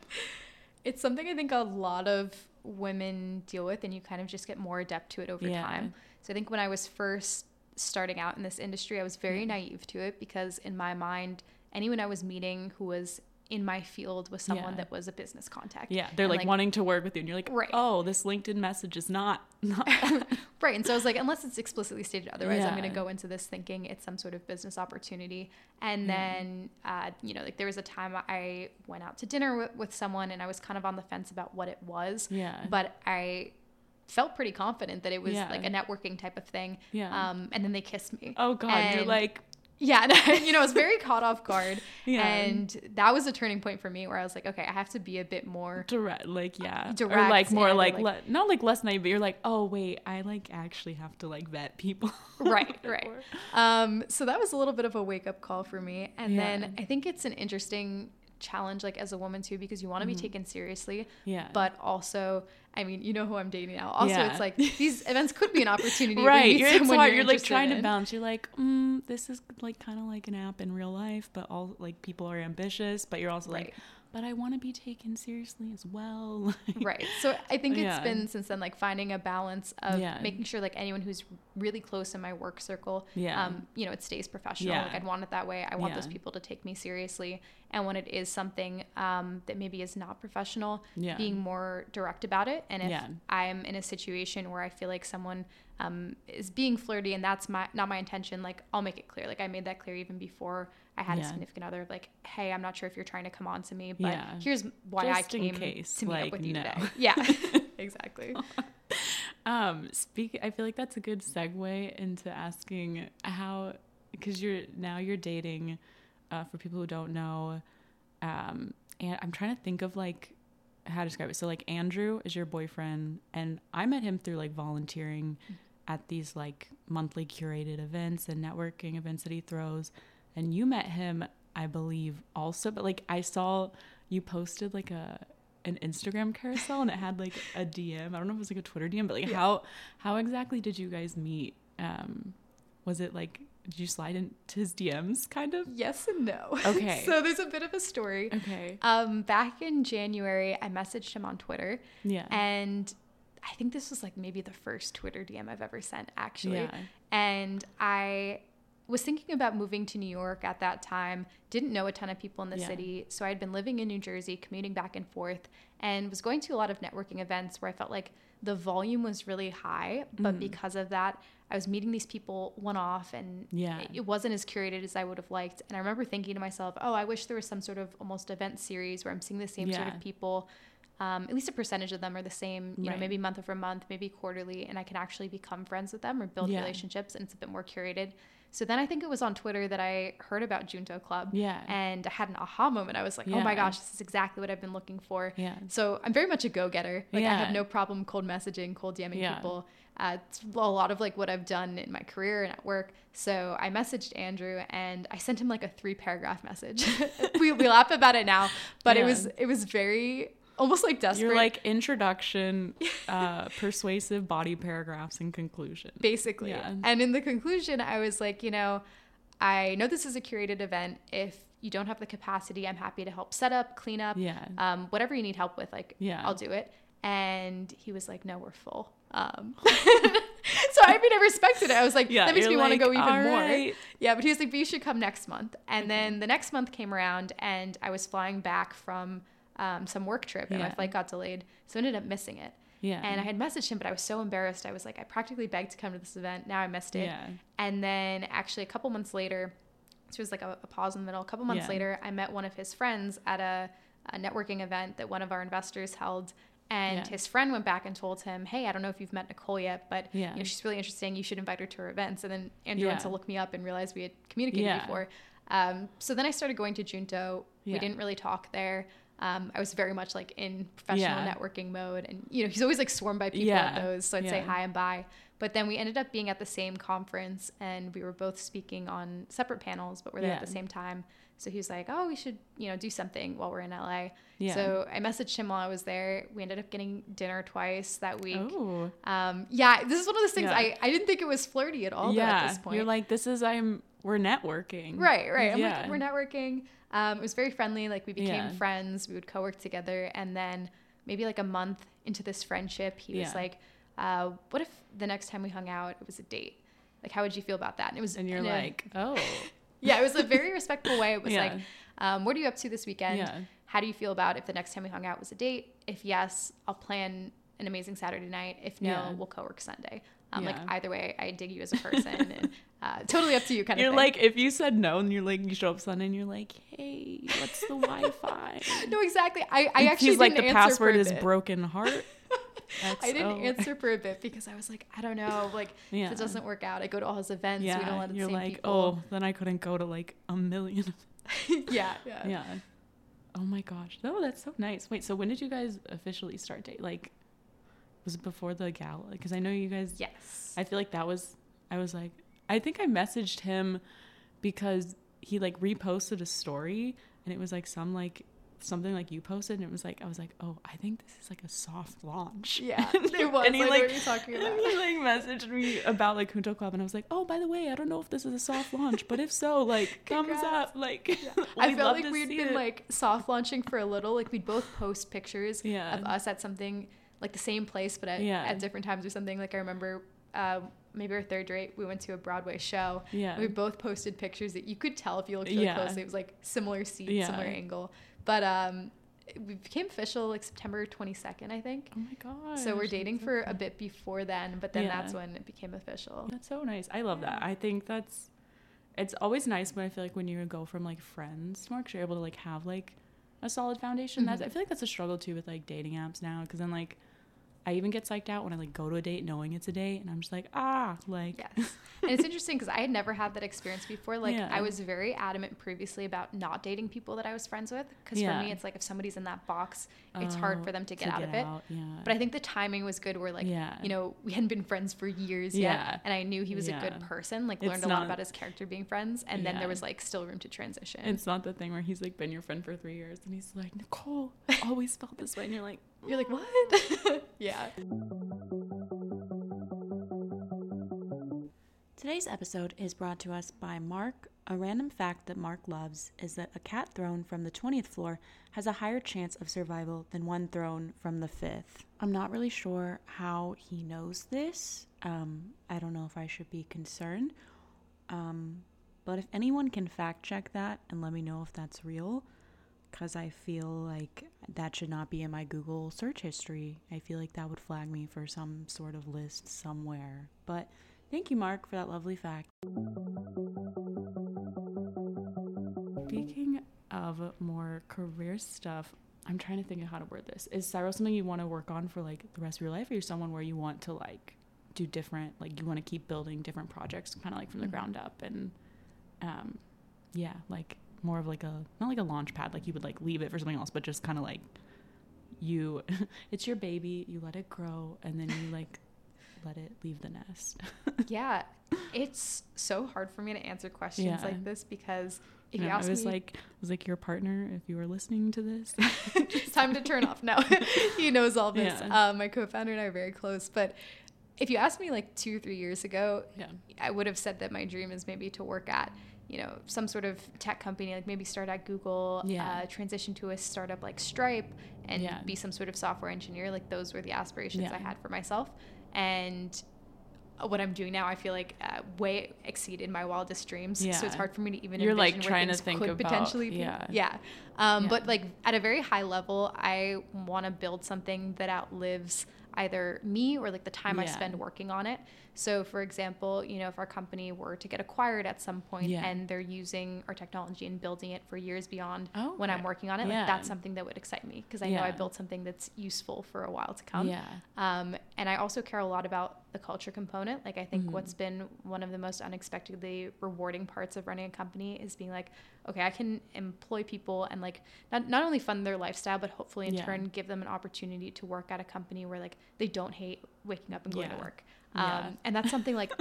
It's something I think a lot of women deal with, and you kind of just get more adept to it over Yeah. time. So I think when I was first starting out in this industry, I was very naive to it because in my mind, anyone I was meeting who was in my field with someone Yeah. that was a business contact. Yeah, they're And, like, wanting to work with you, and you're like, Right. oh, this LinkedIn message is not. not [LAUGHS] [LAUGHS] Right. And so I was like, unless it's explicitly stated otherwise, I'm going to go into this thinking it's some sort of business opportunity. And Yeah. then, uh, you know, like there was a time I went out to dinner with, with someone and I was kind of on the fence about what it was. yeah, But I felt pretty confident that it was Yeah. like a networking type of thing. yeah. Um, and then they kissed me. oh God, you're like, Yeah, [LAUGHS] and you know, I was very caught off guard. [LAUGHS] yeah, And that was a turning point for me where I was like, okay, I have to be a bit more direct, like yeah, or like more like, like- le- not like less naive, but you're like, oh wait, I like actually have to like vet people. [LAUGHS] Right, right. Or- Um, so that was a little bit of a wake up call for me. And Yeah. then I think it's an interesting challenge, like as a woman too, because you want to be Mhm. taken seriously, Yeah, but also, I mean, you know who I'm dating now. Also, Yeah. it's like these [LAUGHS] events could be an opportunity. to right. meet You're, it's someone hard. you're You're like trying to in. balance. You're like, mm, this is like kind of like an app in real life, but all like people are ambitious, but you're also Right. like, but I want to be taken seriously as well. [LAUGHS] right. So I think it's Yeah. been since then like finding a balance of Yeah. making sure like anyone who's really close in my work circle, Yeah. um, you know, it stays professional. Yeah. Like I'd want it that way. I want those people to take me seriously. And when it is something um, that maybe is not professional, yeah. being more direct about it. And if. I'm in a situation where I feel like someone um, is being flirty and that's my not my intention, like I'll make it clear. Like I made that clear even before I had a significant other. Like, hey, I'm not sure if you're trying to come on to me, but Yeah. here's why Just I came case, to meet like, up with you no. today. [LAUGHS] Yeah, [LAUGHS] exactly. [LAUGHS] Um, speak. I feel like that's a good segue into asking how, because you're now you're dating. Uh, for people who don't know, um, and I'm trying to think of like how to describe it. So like Andrew is your boyfriend, and I met him through like volunteering at these like monthly curated events and networking events that he throws. And you met him, I believe, also. But like I saw you posted like a an Instagram carousel and it had like a DM. I don't know if it was like a Twitter DM, but like Yeah. how how exactly did you guys meet? Um, was it like did you slide into his DMs kind of? Yes and no. Okay. [LAUGHS] so there's a bit of a story. Okay. Um, back in January, I messaged him on Twitter, Yeah. and I think this was like maybe the first Twitter DM I've ever sent, actually. Yeah. And I was thinking about moving to New York at that time, didn't know a ton of people in the Yeah. city. So I had been living in New Jersey, commuting back and forth, and was going to a lot of networking events where I felt like the volume was really high. But Mhm. because of that, I was meeting these people one off and Yeah. it wasn't as curated as I would have liked. And I remember thinking to myself, oh, I wish there was some sort of almost event series where I'm seeing the same sort of people. Um, at least a percentage of them are the same, you know, maybe month over month, maybe quarterly, and I can actually become friends with them or build Yeah. relationships, and it's a bit more curated. So then I think it was on Twitter that I heard about Junto Club, Yeah. and I had an aha moment. I was like, oh my gosh, this is exactly what I've been looking for. yeah. So I'm very much a go-getter. Like I have no problem cold messaging, cold DMing Yeah. people. Uh, it's a lot of like what I've done in my career and at work. So I messaged Andrew and I sent him like a three paragraph message. [LAUGHS] we, we laugh about it now, but it was it was very almost like desperate. You're like introduction, [LAUGHS] uh, persuasive body paragraphs and conclusion. basically. Yeah. And in the conclusion, I was like, you know, I know this is a curated event. If you don't have the capacity, I'm happy to help set up, clean up, Yeah. um, whatever you need help with. Like, Yeah. I'll do it. And he was like, no, we're full. Um, [LAUGHS] [LAUGHS] so I mean, I respected it. I was like, Yeah. that makes me want to go even "All more. Yeah, but he was like, but you should come next month. And Okay. then the next month came around, and I was flying back from um, some work trip and my flight got delayed. So I ended up missing it. Yeah. And I had messaged him, but I was so embarrassed. I was like, I practically begged to come to this event. Now I missed it. Yeah. And then actually a couple months later, so it was like a, a pause in the middle. A couple months Yeah. later, I met one of his friends at a, a networking event that one of our investors held. And Yeah. his friend went back and told him, "Hey, I don't know if you've met Nicole yet, but Yeah. you know she's really interesting. You should invite her to her events." And then Andrew went to look me up and realized we had communicated Yeah. before. Um, so then I started going to Junto. We didn't really talk there. Um, I was very much like in professional Yeah. networking mode, and you know he's always like swarmed by people Yeah. at those, so I'd say hi and bye. But then we ended up being at the same conference, and we were both speaking on separate panels, but we're there at the same time. So he was like, "Oh, we should you know do something while we're in LA." Yeah. So I messaged him while I was there. We ended up getting dinner twice that week. Oh. Um, yeah, this is one of those things Yeah. I, I didn't think it was flirty at all yeah. at this point. You're like, this is I'm we're networking. Right, right. I'm Yeah. like, we're networking. Um, it was very friendly. Like we became Yeah. friends. We would co-work together, and then maybe like a month into this friendship, he was like, uh, "What if the next time we hung out, it was a date? Like, how would you feel about that?" And it was, And you're in a- like, [LAUGHS] oh. yeah, it was a very [LAUGHS] respectful way. It was Yeah. like, um, "What are you up to this weekend? Yeah. How do you feel about if the next time we hung out was a date? If yes, I'll plan an amazing Saturday night. If no, Yeah. we'll co-work Sunday. Um, Like Yeah. either way, I dig you as a person, and [LAUGHS] uh, totally up to you, kind You're of. thing. like, if you said no and you're like, you show up Sunday and you're like, hey, what's the Wi Fi? [LAUGHS] No, exactly. I, I actually He's like, the password is broken heart. [LAUGHS] I didn't answer for a bit because I was like, I don't know, like Yeah. if it doesn't work out, I go to all his events. Yeah. we don't let the you're same like, people. oh, then I couldn't go to like a million. yeah, yeah, yeah. Oh my gosh. Oh, that's so nice. Wait, so when did you guys officially start date? Like, was it before the gala? Because I know you guys. Yes. I feel like that was. I was like, I think I messaged him because he like reposted a story and it was like some like something like you posted and it was like I was like, oh, I think this is like a soft launch. yeah, [LAUGHS] it was. and he I like, you're talking and [LAUGHS] about. he like messaged me about like Junto Club and I was like, oh, by the way, I don't know if this is a soft launch, but if so, like [LAUGHS] thumbs up. Like, I we'd felt like we'd been it. like soft launching for a little. Like we'd both post pictures Yeah. of us at something like the same place, but at, Yeah. at different times or something. Like I remember. Uh, maybe our third date, we went to a Broadway show. Yeah. We both posted pictures that you could tell if you looked really Yeah. closely. It was like similar seat, Yeah. similar angle. But um, we became official like September 22nd, I think. Oh my god! so we're dating that's for a bit before then, but then Yeah. that's when it became official. That's so nice. I love that. I think that's it's always nice when I feel like when you go from like friends to more 'cause you're able to like have like a solid foundation. That's I feel like that's a struggle too with like dating apps now because then like I even get psyched out when I like go to a date knowing it's a date and I'm just like ah like Yes. and it's interesting because I had never had that experience before. Like, Yeah. I was very adamant previously about not dating people that I was friends with. Because Yeah. for me, it's like if somebody's in that box, it's hard Oh, for them to get out of it. Yeah. But I think the timing was good where, like, Yeah. you know, we hadn't been friends for years Yeah. yet. And I knew he was a good person, like, It's learned a lot about his character being friends. And then there was, like, still room to transition. it's not the thing where he's like been your friend for three years and he's like Nicole I [LAUGHS] always felt this way and you're like You're like, what? [LAUGHS] yeah. Today's episode is brought to us by Mark. A random fact that Mark loves is that a cat thrown from the 20th floor has a higher chance of survival than one thrown from the 5th. I'm not really sure how he knows this. Um, I don't know if I should be concerned. Um, but if anyone can fact check that and let me know if that's real, because I feel like that should not be in my Google search history. I feel like that would flag me for some sort of list somewhere. But thank you, Mark, for that lovely fact. Speaking of more career stuff, I'm trying to think of how to word this. Is Syro something you want to work on for like the rest of your life, or you're someone where you want to like do different, like you want to keep building different projects, kind of like from the Mhm. ground up, and um, yeah, like more of like a not like a launch pad, like you would like leave it for something else, but just kind of like you, [LAUGHS] it's your baby, you let it grow, and then you like let it leave the nest. [LAUGHS] Yeah. It's so hard for me to answer questions Yeah. like this because if You you ask I was me, like, I was like your partner, if you were listening to this. [LAUGHS] it's time to turn off now. he knows all this. Yeah. Um, my co-founder and I are very close, but if you asked me like two, three years ago, yeah. I would have said that my dream is maybe to work at, you know, some sort of tech company, like maybe start at Google, Yeah. uh, transition to a startup like Stripe, and Yeah. be some sort of software engineer. Like those were the aspirations Yeah. I had for myself, and what I'm doing now, I feel like uh, way exceeded my wildest dreams. Yeah. So it's hard for me to even. You're, like, trying to think could about- potentially be. yeah. Yeah. Um, Yeah. But like at a very high level, I want to build something that outlives either me or like the time I spend working on it. So, for example, you know, if our company were to get acquired at some point Yeah. and they're using our technology and building it for years beyond Oh, when I'm working on it, Yeah. like that's something that would excite me because I know I built something that's useful for a while to come. Yeah. Um, and I also care a lot about the culture component. Like, I think Mhm. what's been one of the most unexpectedly rewarding parts of running a company is being like, okay, I can employ people and like not, not only fund their lifestyle, but hopefully in Yeah. turn give them an opportunity to work at a company where like they don't hate waking up and going Yeah. to work. Um, Yeah. And that's something like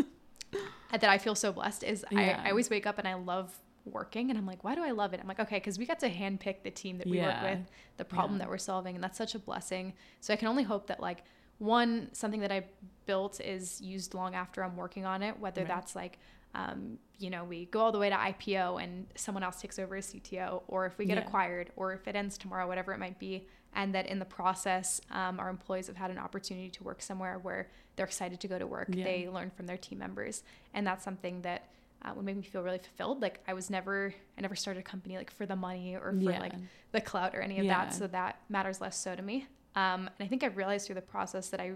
[LAUGHS] that I feel so blessed is Yeah. I, I always wake up and I love working and I'm like, why do I love it? I'm like, okay, because we got to handpick the team that we Yeah. work with, the problem that we're solving, and that's such a blessing. So I can only hope that like one something that I built is used long after I'm working on it, whether Right. that's like um, you know, we go all the way to IPO and someone else takes over as CTO, or if we get Yeah. acquired, or if it ends tomorrow, whatever it might be, and that in the process, um, our employees have had an opportunity to work somewhere where they're excited to go to work. Yeah. They learn from their team members, and that's something that uh, would make me feel really fulfilled. Like I was never, I never started a company like for the money or for Yeah. like the clout or any of Yeah. that. So that matters less so to me. Um, and I think I've realized through the process that I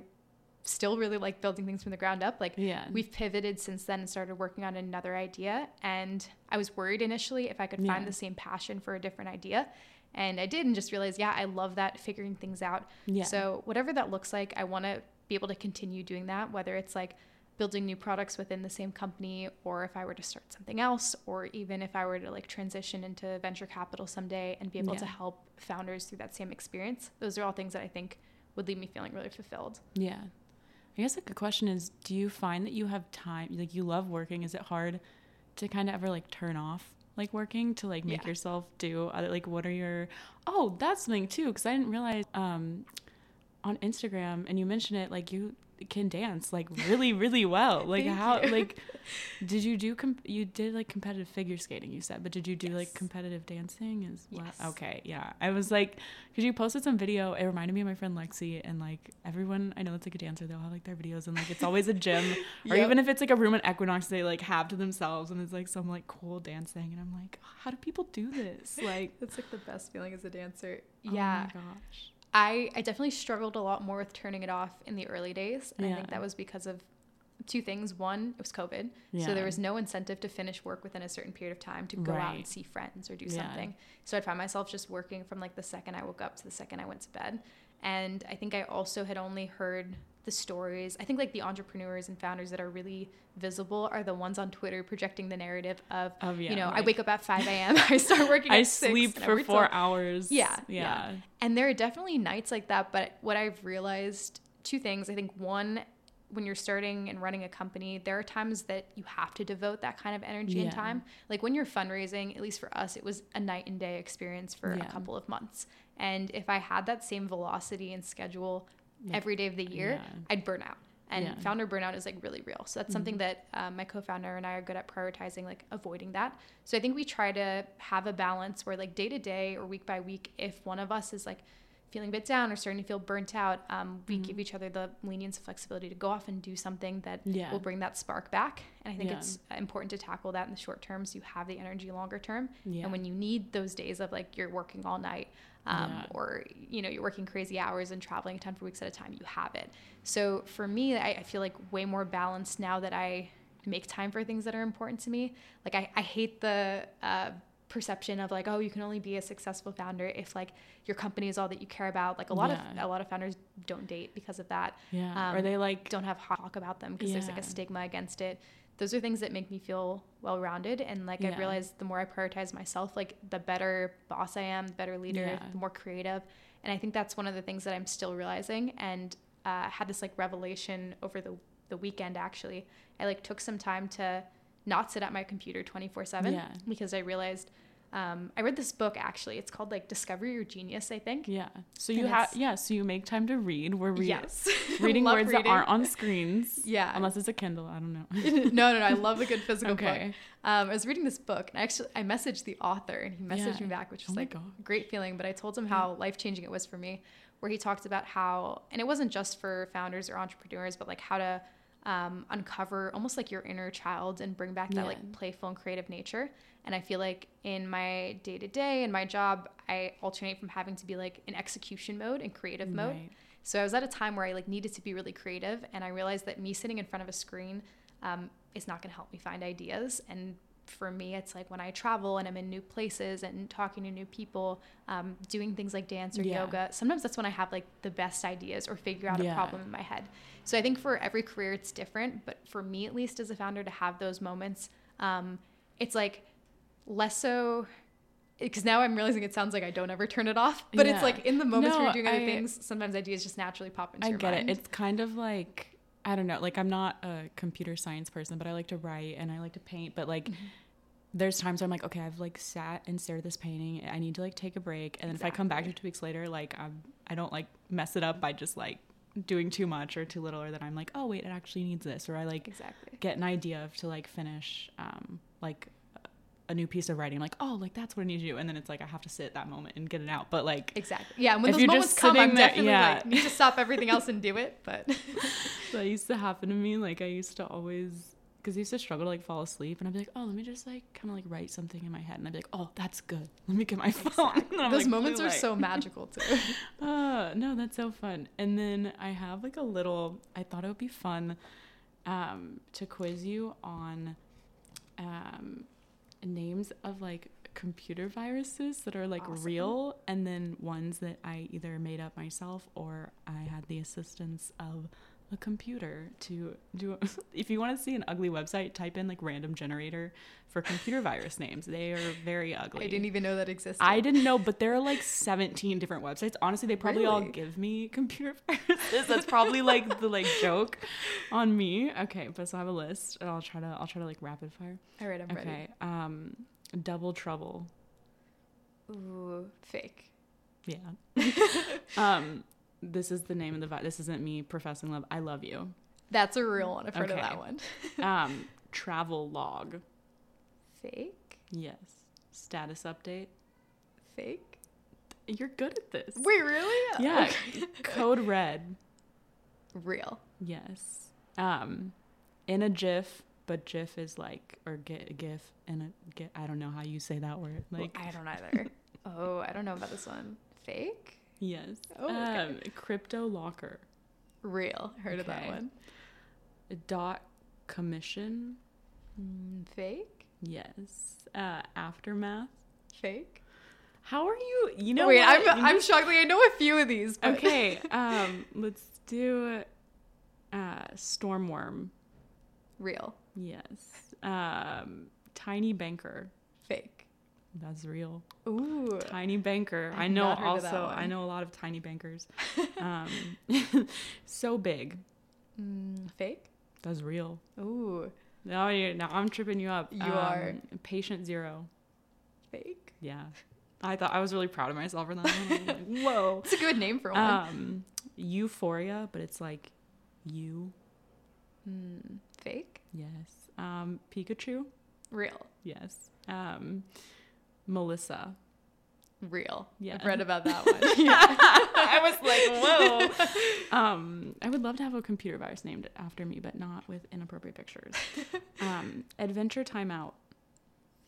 still really like building things from the ground up. Like Yeah. we've pivoted since then and started working on another idea. And I was worried initially if I could find Yeah. the same passion for a different idea. And I did and just realized, yeah, I love that figuring things out. Yeah. So whatever that looks like, I want to be able to continue doing that, whether it's like building new products within the same company or if I were to start something else or even if I were to like transition into venture capital someday and be able to help founders through that same experience. Those are all things that I think would leave me feeling really fulfilled. Yeah. I guess like a question is do you find that you have time like you love working is it hard to kind of ever like turn off like working to like make Yeah. yourself do other like what are your oh that's something too because I didn't realize um on Instagram and you mentioned it like you can dance like really really well [LAUGHS] like how you. like [LAUGHS] did you do com- you did like competitive figure skating you said but did you do like competitive dancing as well Yes. okay yeah i was like because you posted some video it reminded me of my friend lexi and like everyone i know it's like a dancer they'll have like their videos and like it's always a gym [LAUGHS] or even if it's like a room at equinox they like have to themselves and it's like some like cool dancing and i'm like how do people do this like it's like the best feeling as a dancer. oh Yeah. my gosh I, I definitely struggled a lot more with turning it off in the early days. And I think that was because of two things. One, it was COVID. So there was no incentive to finish work within a certain period of time to go out and see friends or do Yeah. something. So I'd find myself just working from like the second I woke up to the second I went to bed. And I think I also had only heard the stories. I think like the entrepreneurs and founders that are really visible are the ones on Twitter projecting the narrative of, yeah, you know, I wake up at 5 a.m., [LAUGHS] I start working i at sleep for work till- four hours Yeah, yeah yeah. And there are definitely nights like that, but what I've realized two things. I think one, when you're starting and running a company, there are times that you have to devote that kind of energy and time. Like when you're fundraising, at least for us, it was a night and day experience for Yeah. a couple of months. And if I had that same velocity and schedule Every day of the year, Yeah. I'd burn out. And Yeah. founder burnout is like really real. So that's something that um, my co-founder and I are good at prioritizing, like avoiding that. So I think we try to have a balance where like day to day or week by week, if one of us is like feeling a bit down or starting to feel burnt out, um, we give each other the lenience and flexibility to go off and do something that Yeah. will bring that spark back. And I think Yeah. it's important to tackle that in the short term so you have the energy longer term. Yeah. And when you need those days of like you're working all night um, Yeah. or you know you're working crazy hours and traveling a ton for weeks at a time, you have it. So for me, I, I feel like way more balanced now that I make time for things that are important to me. Like I, I hate the uh, perception of like oh you can only be a successful founder if like your company is all that you care about. Like a lot Yeah. of a lot of founders don't date because of that yeah um, or they like don't have talk about them because there's like a stigma against it. Those are things that make me feel well rounded. And like Yeah. I've realized the more I prioritize myself, like the better boss I am, the better leader, Yeah. the more creative. And I think that's one of the things that I'm still realizing. And uh, had this like revelation over the, the weekend actually. I like took some time to not sit at my computer 24 7 because I realized um, I read this book actually. It's called like Discover Your Genius, I think. Yeah. So you have yeah. So you make time to read. We're [LAUGHS] reading Yes. reading words that aren't on screens. [LAUGHS] Yeah. Unless it's a Kindle. I don't know. [LAUGHS] no, no, no. I love a good physical book. Okay. Um, I was reading this book, and I actually I messaged the author, and he messaged Yeah. me back, which Oh was my like a great feeling. But I told him how life changing it was for me, where he talked about how, and it wasn't just for founders or entrepreneurs, but like how to um, uncover almost like your inner child and bring back that Yeah. like playful and creative nature. And I feel like in my day to day and my job, I alternate from having to be like in execution mode and creative mode. Right. So I was at a time where I like needed to be really creative, and I realized that me sitting in front of a screen um, is not going to help me find ideas. And for me, it's like when I travel and I'm in new places and talking to new people, um, doing things like dance or Yeah. yoga. Sometimes that's when I have like the best ideas or figure out Yeah. a problem in my head. So I think for every career it's different, but for me at least as a founder to have those moments, um, it's like less so because now I'm realizing it sounds like I don't ever turn it off, but Yeah. it's like in the moments where you're doing other I- things, sometimes ideas just naturally pop into I your mind. I get it. It's kind of like I don't know. Like I'm not a computer science person, but I like to write and I like to paint. But like, Mm-hmm. there's times where I'm like, okay, I've like sat and stared at this painting. I need to like take a break, and then if I come back to two weeks later, like I'm I don't like mess it up by just like doing too much or too little, or that I'm like, oh wait, it actually needs this, or I like exactly. get an idea of to like finish um like a new piece of writing. I'm like, oh, like that's what I need to do, and then it's like I have to sit that moment and get it out. But like Exactly. Yeah, and when those moments come, I'm there- definitely yeah. like need to stop everything else and do it. But [LAUGHS] that used to happen to me. Like I used to always, because I used to struggle to like fall asleep, and I'd be like, oh, let me just like kind of like write something in my head, and I'd be like, oh, that's good. Let me get my phone. [LAUGHS] I'm, those like, moments are light. so [LAUGHS] magical too. Uh, no, that's so fun. And then I have like a little. I thought it would be fun, um, to quiz you on, um, names of like computer viruses that are like Awesome. real, and then ones that I either made up myself or I had the assistance of a computer to do. [LAUGHS] if you want to see an ugly website, type in like random generator for computer virus names. They are very ugly. I didn't even know that existed. I didn't know, but there are like 17 different websites. Honestly, they probably all give me computer [LAUGHS] viruses. That's probably like the like joke on me. Okay, but so I have a list, and I'll try to I'll try to like rapid fire. All right, I'm Okay, um, double trouble. Ooh, fake. Yeah. [LAUGHS] um, this is the name of the vi- This isn't me professing love. I love you. That's a real one. I've heard Okay. of that one. [LAUGHS] Um, travel log. Fake. Yes. Status update. Fake. You're good at this. Wait, really? Yeah. Okay. [LAUGHS] Code red. Real. Yes. Um, in a GIF, but GIF is like or get a GIF and a GIF. I don't know how you say that word. Well, Like I don't either. [LAUGHS] oh, I don't know about this one. Fake. Yes. Oh, okay. Um, CryptoLocker. Real. Heard of that one. Dot commission. Mm, fake. Yes. Uh, aftermath. Fake. How are you? You know Wait, what? I'm You I'm just- shocked. Like, I know a few of these. But okay. [LAUGHS] Um, let's do uh stormworm. Real. Yes. Um, tiny banker. Fake. That's real. Ooh. Tiny banker. I know not heard of that also I know a lot of tiny bankers. [LAUGHS] um [LAUGHS] Sobig. Mm, fake. That's real. Ooh. Now you now I'm tripping you up. You are. Um, patient zero. Fake. Yeah. I thought I was really proud of myself for that. Like, [LAUGHS] Whoa. It's a good name for one. Um euphoria, but it's like you. Mm, fake. Yes. Um Pikachu. Real. Yes. Um Melissa. Real. Yeah. I've read about that one. [LAUGHS] [LAUGHS] I was like, whoa. [LAUGHS] Um, I would love to have a computer virus named after me, but not with inappropriate pictures. Um, Adventure Timeout.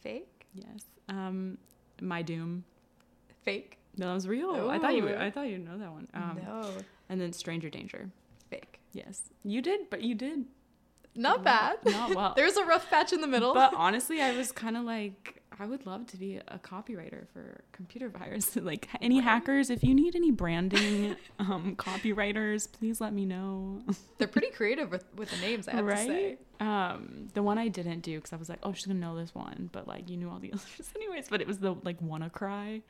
Fake. Yes. Um, My Doom. Fake. No, that was real. I thought you. Ooh. I thought you'd know that one. Um, no. And then Stranger Danger. Fake. Yes, you did, but you did Not bad. Not well. There's a rough patch in the middle. But honestly, I was kind of like, I would love to be a copywriter for computer virus. [LAUGHS] like any hackers, if you need any branding [LAUGHS] um, copywriters, please let me know. [LAUGHS] They're pretty creative with, with the names, I have to say. Um, the one I didn't do because I was like, oh, she's gonna know this one, but like you knew all the others anyways. But it was the like WannaCry.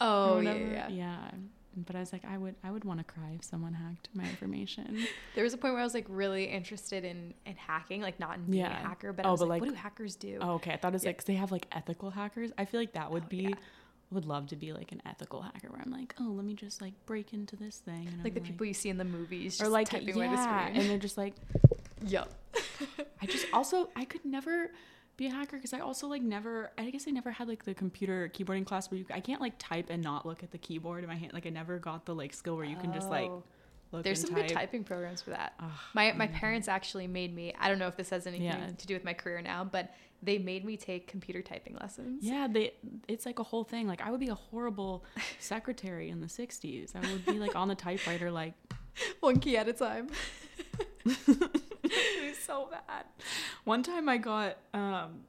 Oh, yeah, yeah, yeah. But I was like, I would, I would want to cry if someone hacked my information. [LAUGHS] There was a point where I was like really interested in, in hacking, like not in being Yeah. a hacker, but I Oh, was but, like, like- what do hackers do? Oh, okay. I thought it was Yeah. like 'cause they have like ethical hackers. I feel like that would Oh, be. yeah. Would love to be like an ethical hacker where I'm like, oh, let me just like break into this thing. And like I'm the people you see in the movies, just or like typing yeah, and they're just like, [LAUGHS] yep. I just also I could never be a hacker because I also like never I guess I never had like the computer keyboarding class where you I can't like type and not look at the keyboard in my hand like I never got the like skill where you can just like Oh. look There's and some type. good typing programs for that. Ugh, My my mhm. parents actually made me. I don't know if this has anything Yeah. to do with my career now, but they made me take computer typing lessons. Yeah, they it's like a whole thing. Like I would be a horrible secretary in the 60s. I would be like on the typewriter like [LAUGHS] one key at a time. [LAUGHS] it was so bad. One time I got um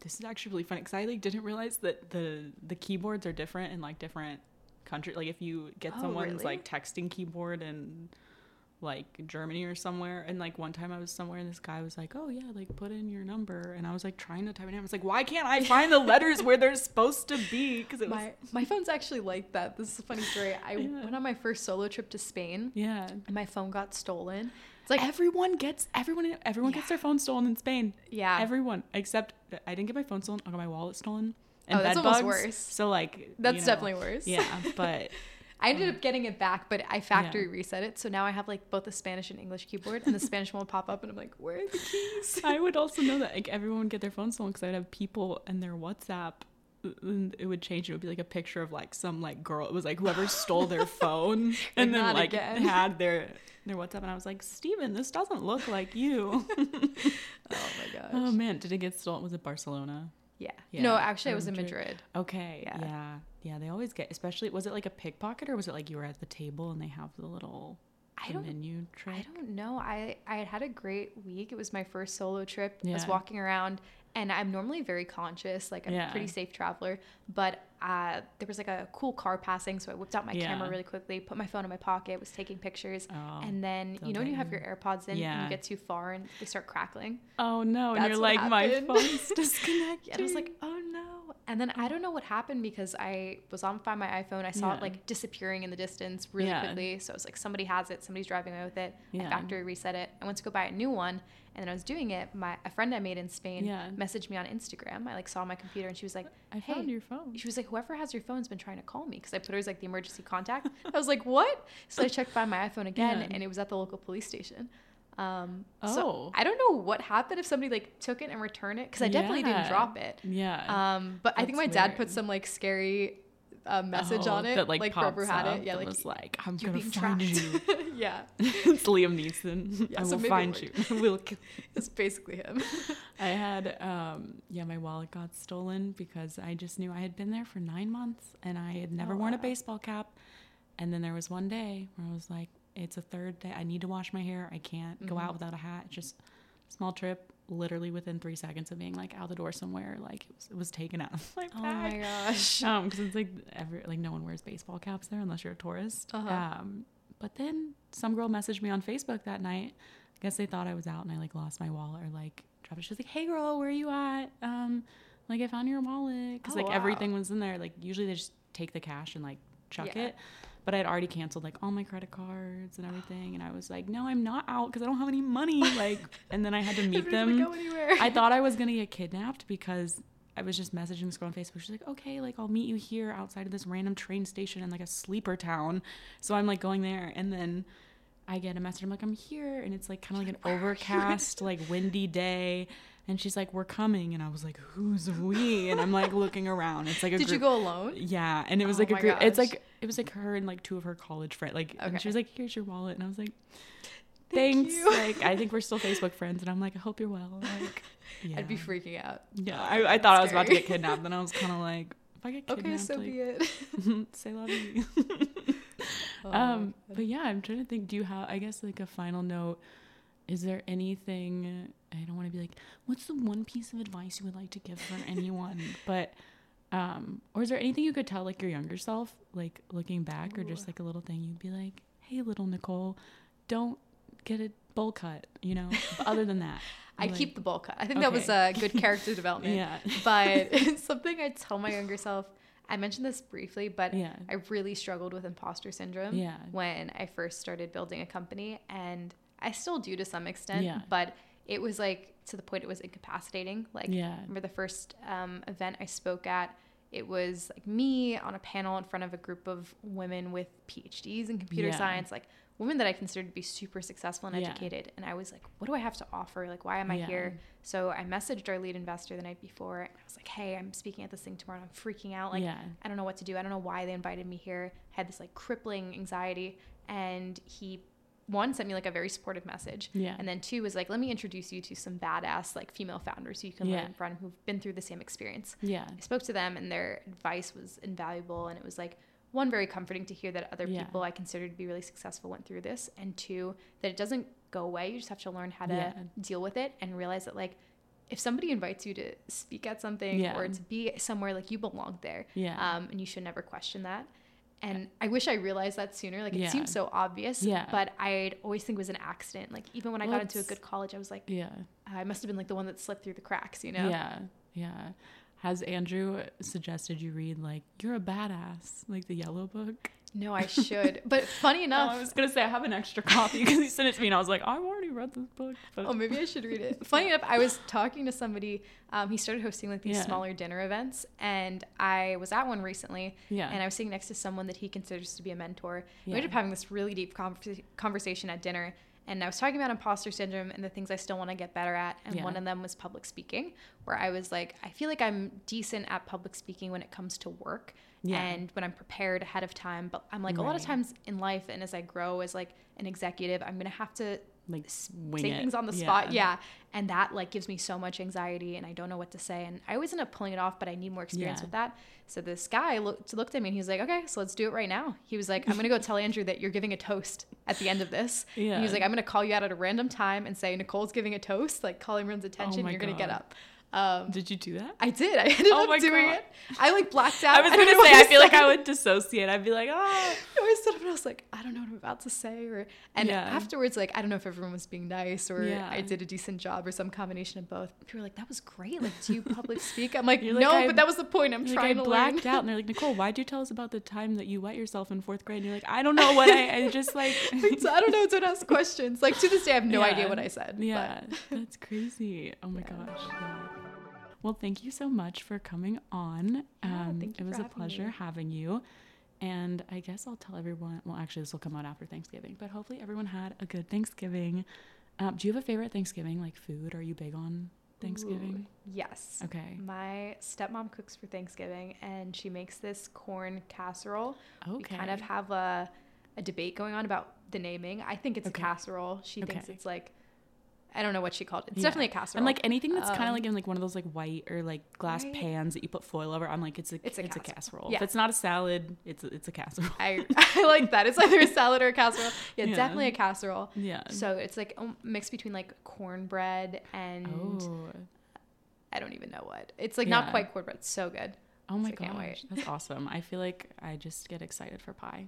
this is actually really funny cuz I like didn't realize that the the keyboards are different in like different countries. Like if you get Oh, someone's really? like texting keyboard in like Germany or somewhere and like one time I was somewhere and this guy was like, "Oh yeah, like put in your number." And I was like trying to type it in. I was like, "Why can't I find the letters where they're supposed to be?" cuz it was My my phone's actually like that. This is a funny story. I [LAUGHS] Yeah. went on my first solo trip to Spain yeah. and my phone got stolen. It's like everyone gets everyone everyone gets their phone stolen in Spain. yeah. Everyone except I didn't get my phone stolen. I got my wallet stolen. Oh, that's almost bugs. worse. So like That's you know, definitely worse. Yeah, but [LAUGHS] I ended up getting it back, but I factory reset it. So now I have like both the Spanish and English keyboard, and the Spanish one will pop up, and I'm like, where are the keys? [LAUGHS] I would also know that like everyone would get their phone stolen because I'd have people and their WhatsApp. And it would change. It would be like a picture of like some like girl. It was like whoever stole their [LAUGHS] phone and then like again." had their their WhatsApp. And I was like, Steven, this doesn't look like you. [LAUGHS] Oh my oh, gosh. oh man, did it get stolen? Was it Barcelona? yeah. yeah, No, actually, I or was in Madrid. Madrid. Okay. Yeah. Yeah. Yeah. They always get, especially, was it like a pickpocket or was it like you were at the table and they have the little I don't. menu trick? I don't know. I I had had a great week. It was my first solo trip. I was walking around, and I'm normally very conscious. Like I'm Yeah. a pretty safe traveler, but uh, there was like a cool car passing, so I whipped out my camera really quickly, put my phone in my pocket, was taking pictures, Oh. and then you know when you have your AirPods in and you get too far and they start crackling. oh no. And you're like, my happened. phone's [LAUGHS] disconnected. And I was like, oh. And then I don't know what happened because I was on Find My iPhone. I saw Yeah. it like disappearing in the distance really Yeah. quickly. So I was like, somebody has it. Somebody's driving away with it. I Yeah. factory reset it. I went to go buy a new one. And then I was doing it. My a friend I made in Spain messaged me on Instagram. I like saw my computer and she was like, I hey, found your phone. she was like, whoever has your phone's been trying to call me because I put her as like the emergency contact. I was like, what? So I checked Find My iPhone again, [LAUGHS] and it was at the local police station. Um, Oh. so I don't know what happened if somebody like took it and returned it because I definitely didn't drop it. Yeah. Um, but I think my That's dad put some like scary uh, message Oh, on it, that like, like pops whoever had it. Yeah, like was like, I'm gonna find tracked. you. [LAUGHS] yeah, [LAUGHS] it's Liam Neeson. [LAUGHS] Yeah, I so will find you. we'll kill it's basically him. I had um yeah, my wallet got stolen because I just knew I had been there for 9 months and I had never Oh, worn a baseball cap. And then there was one day where I was like it's a third day. I need to wash my hair. I can't go Mhm. out without a hat. It's Just small trip literally within 3 seconds of being like out the door somewhere like it was, it was taken out of my oh my gosh. [LAUGHS] Um, because it's like every like no one wears baseball caps there unless you're a tourist. Uh-huh. Um, but then some girl messaged me on Facebook that night. I guess they thought I was out and I like lost my wallet or like dropped it. She was like, "Hey girl, where are you at? Um, like I found your wallet because Oh, like wow. everything was in there. Like usually they just take the cash and like chuck Yeah. it." But I'd already canceled like all my credit cards and everything, and I was like, "No, I'm not out because I don't have any money." Like, [LAUGHS] and then I had to meet them. like, go anywhere. I thought I was gonna get kidnapped because I was just messaging this girl on Facebook. She's like, "Okay, like I'll meet you here outside of this random train station in like a sleeper town." So I'm like going there, and then I get a message. I'm like, "I'm here," and it's like kind of like an [LAUGHS] overcast, like windy day. And she's like, "We're coming," and I was like, "Who's we?" And I'm like looking around. It's like a [LAUGHS] Did you go alone? Yeah, and it was Oh like a group. It's like it was like her and like two of her college friends. Like, and she was like, "Here's your wallet," and I was like, Thank "Thanks." you. Like, I think we're still [LAUGHS] Facebook friends, and I'm like, "I hope you're well." Like, yeah. [LAUGHS] I'd be freaking out. Yeah, Oh, I, I thought I was about to get kidnapped, and I was kind of like, if I get kidnapped, Okay, so like, be it. say love you. Oh um, but yeah, I'm trying to think. Do you have? I guess like a final note. Is there anything? I don't want to be like, what's the one piece of advice you would like to give for anyone? [LAUGHS] but, um, or is there anything you could tell like your younger self, like looking back, or just like a little thing you'd be like, hey, little Nicole, don't get a bowl cut. You know. But other than that, [LAUGHS] I like- keep the bowl cut. I think that was a good character development. [LAUGHS] Yeah. But it's something I tell my younger self. I mentioned this briefly, but Yeah. I really struggled with imposter syndrome Yeah. when I first started building a company, and I still do to some extent. Yeah. But it was like to the point it was incapacitating. Like Yeah. remember the first um, event I spoke at. It was like me on a panel in front of a group of women with PhDs in computer Yeah. science, like women that I considered to be super successful and Yeah. educated. And I was like, what do I have to offer? Like, why am I Yeah. here? So I messaged our lead investor the night before and I was like, hey, I'm speaking at this thing tomorrow. and I'm freaking out. Like, yeah. I don't know what to do. I don't know why they invited me here. I had this like crippling anxiety. And he one sent me like a very supportive message. Yeah. And then two was like, let me introduce you to some badass like female founders who you can Yeah. learn from who've been through the same experience. Yeah. I spoke to them and their advice was invaluable. And it was like, one, very comforting to hear that other Yeah. people I considered to be really successful went through this. And two, that it doesn't go away. You just have to learn how to Yeah. deal with it and realize that, like, if somebody invites you to speak at something Yeah. or to be somewhere, like, you belong there. Yeah. Um, and you should never question that. And I wish I realized that sooner. Like, it Yeah. seems so obvious. Yeah. But I'd always think it was an accident. Like, even when I Well, got into a good college, I was like, yeah. Ah, I must have been like the one that slipped through the cracks, you know? Yeah. Yeah. Has Andrew suggested you read like You're a Badass, like the yellow book? No, I should. but funny [LAUGHS] enough, I was gonna say I have an extra copy because he sent it to me and I was like, I've already read this book. But Oh, maybe I should read it. [LAUGHS] Funny enough, I was talking to somebody. Um, he started hosting like these Yeah. smaller dinner events, and I was at one recently. Yeah. And I was sitting next to someone that he considers to be a mentor. Yeah. We ended up having this really deep conversa- conversation at dinner, and I was talking about imposter syndrome and the things I still want to get better at. And Yeah. one of them was public speaking, where I was like, I feel like I'm decent at public speaking when it comes to work. Yeah. And when I'm prepared ahead of time, but I'm like a lot of times in life, and as I grow as like an executive, I'm gonna have to like wing say it. things on the spot. Yeah. And that like gives me so much anxiety and I don't know what to say. And I always end up pulling it off, but I need more experience Yeah. with that. So this guy looked looked at me and he was like, Okay, so let's do it right now. He was like, I'm gonna go [LAUGHS] tell Andrew that you're giving a toast at the end of this. And he was like, I'm gonna call you out at a random time and say Nicole's giving a toast, like calling everyone's oh attention, Oh you're gonna get up. Um, Did you do that? I did. I [LAUGHS] ended Oh up doing God. it. I like blacked out. [LAUGHS] I was gonna say I feel like. I would dissociate. I'd be like, oh I stood up and I was like, I don't know what I'm about to say, or and Yeah. afterwards, like, I don't know if everyone was being nice or Yeah. I did a decent job or some combination of both. People were like, that was great. Like, do you public speak? I'm like, [LAUGHS] like, no, I- but that was the point. I'm like trying I to blacked learn. out and they're like, Nicole, why'd you tell us about the time that you wet yourself in fourth grade? And you're like, I don't know what I, I just like so I don't know. Don't ask questions. Like to this day, I have no Yeah. idea what I said. but- Yeah, that's crazy. Oh my gosh. Yeah. Well, thank you so much for coming on. Yeah, Um, thank you it was a pleasure me. having you. And I guess I'll tell everyone. Well, actually, this will come out after Thanksgiving, but hopefully, everyone had a good Thanksgiving. Um, do you have a favorite Thanksgiving, like food? Are you big on Thanksgiving? Ooh, yes. Okay. My stepmom cooks for Thanksgiving, and she makes this corn casserole. Okay. We kind of have a, a debate going on about the naming. I think it's Okay. a casserole. She thinks it's like, I don't know what she called it. It's Yeah. definitely a casserole. And like anything that's kind of Um, like in like one of those like white or like glass Right. pans that you put foil over, I'm like, it's a It's it's a a, casserole. casserole. Yeah. If it's not a salad, it's a, it's a casserole. I, [LAUGHS] I like that. It's either a salad or a casserole. Yeah, Yeah. definitely a casserole. yeah. So it's like a mix between like cornbread and oh. I don't even know what. It's like not quite cornbread. It's so good. Oh my can't gosh, wait. that's awesome. I feel like I just get excited for pie.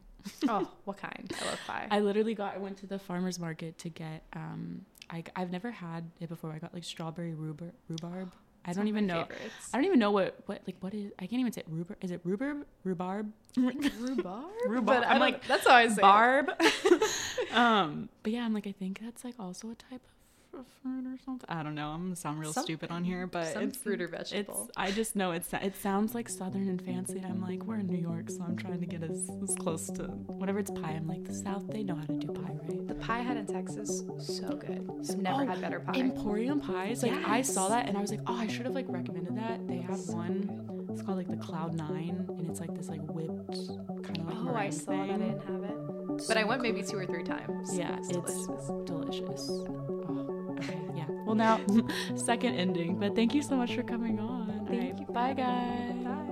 Oh, what kind? I love pie. [LAUGHS] I literally got I went to the farmers market to get um I I've never had it before. I got like strawberry rhubarb rhubarb. I don't even know. favorites. I don't even know what what like what is I can't even say it. rhubarb. Is it rhubarb? Rhubarb? [LAUGHS] rhubarb. Rhubarb. But I'm like, that's how I say it. Barb. [LAUGHS] [LAUGHS] um, but yeah, I'm like I think that's like also a type of fruit or something. I don't know. I'm gonna sound real stupid on here, but Some it's fruit or vegetable. It's. I just know it's. It sounds like southern and fancy, and I'm like, we're in New York, so I'm trying to get as, as close to whatever it's pie. I'm like, the South, they know how to do pie, right? The pie I had in Texas, so good. I've never Oh, had better pie. Emporium pies. Like I saw that, and I was like, oh, I should have like recommended that. They have one. It's called like the Cloud Nine, and it's like this like whipped kind of like oh, I saw that. I didn't have it. But I went maybe two or three times. Yeah, It's it's delicious. delicious. Oh, yeah. Well, now [LAUGHS] second ending, but thank you so much for coming on. Thank right, you bye guys. Bye.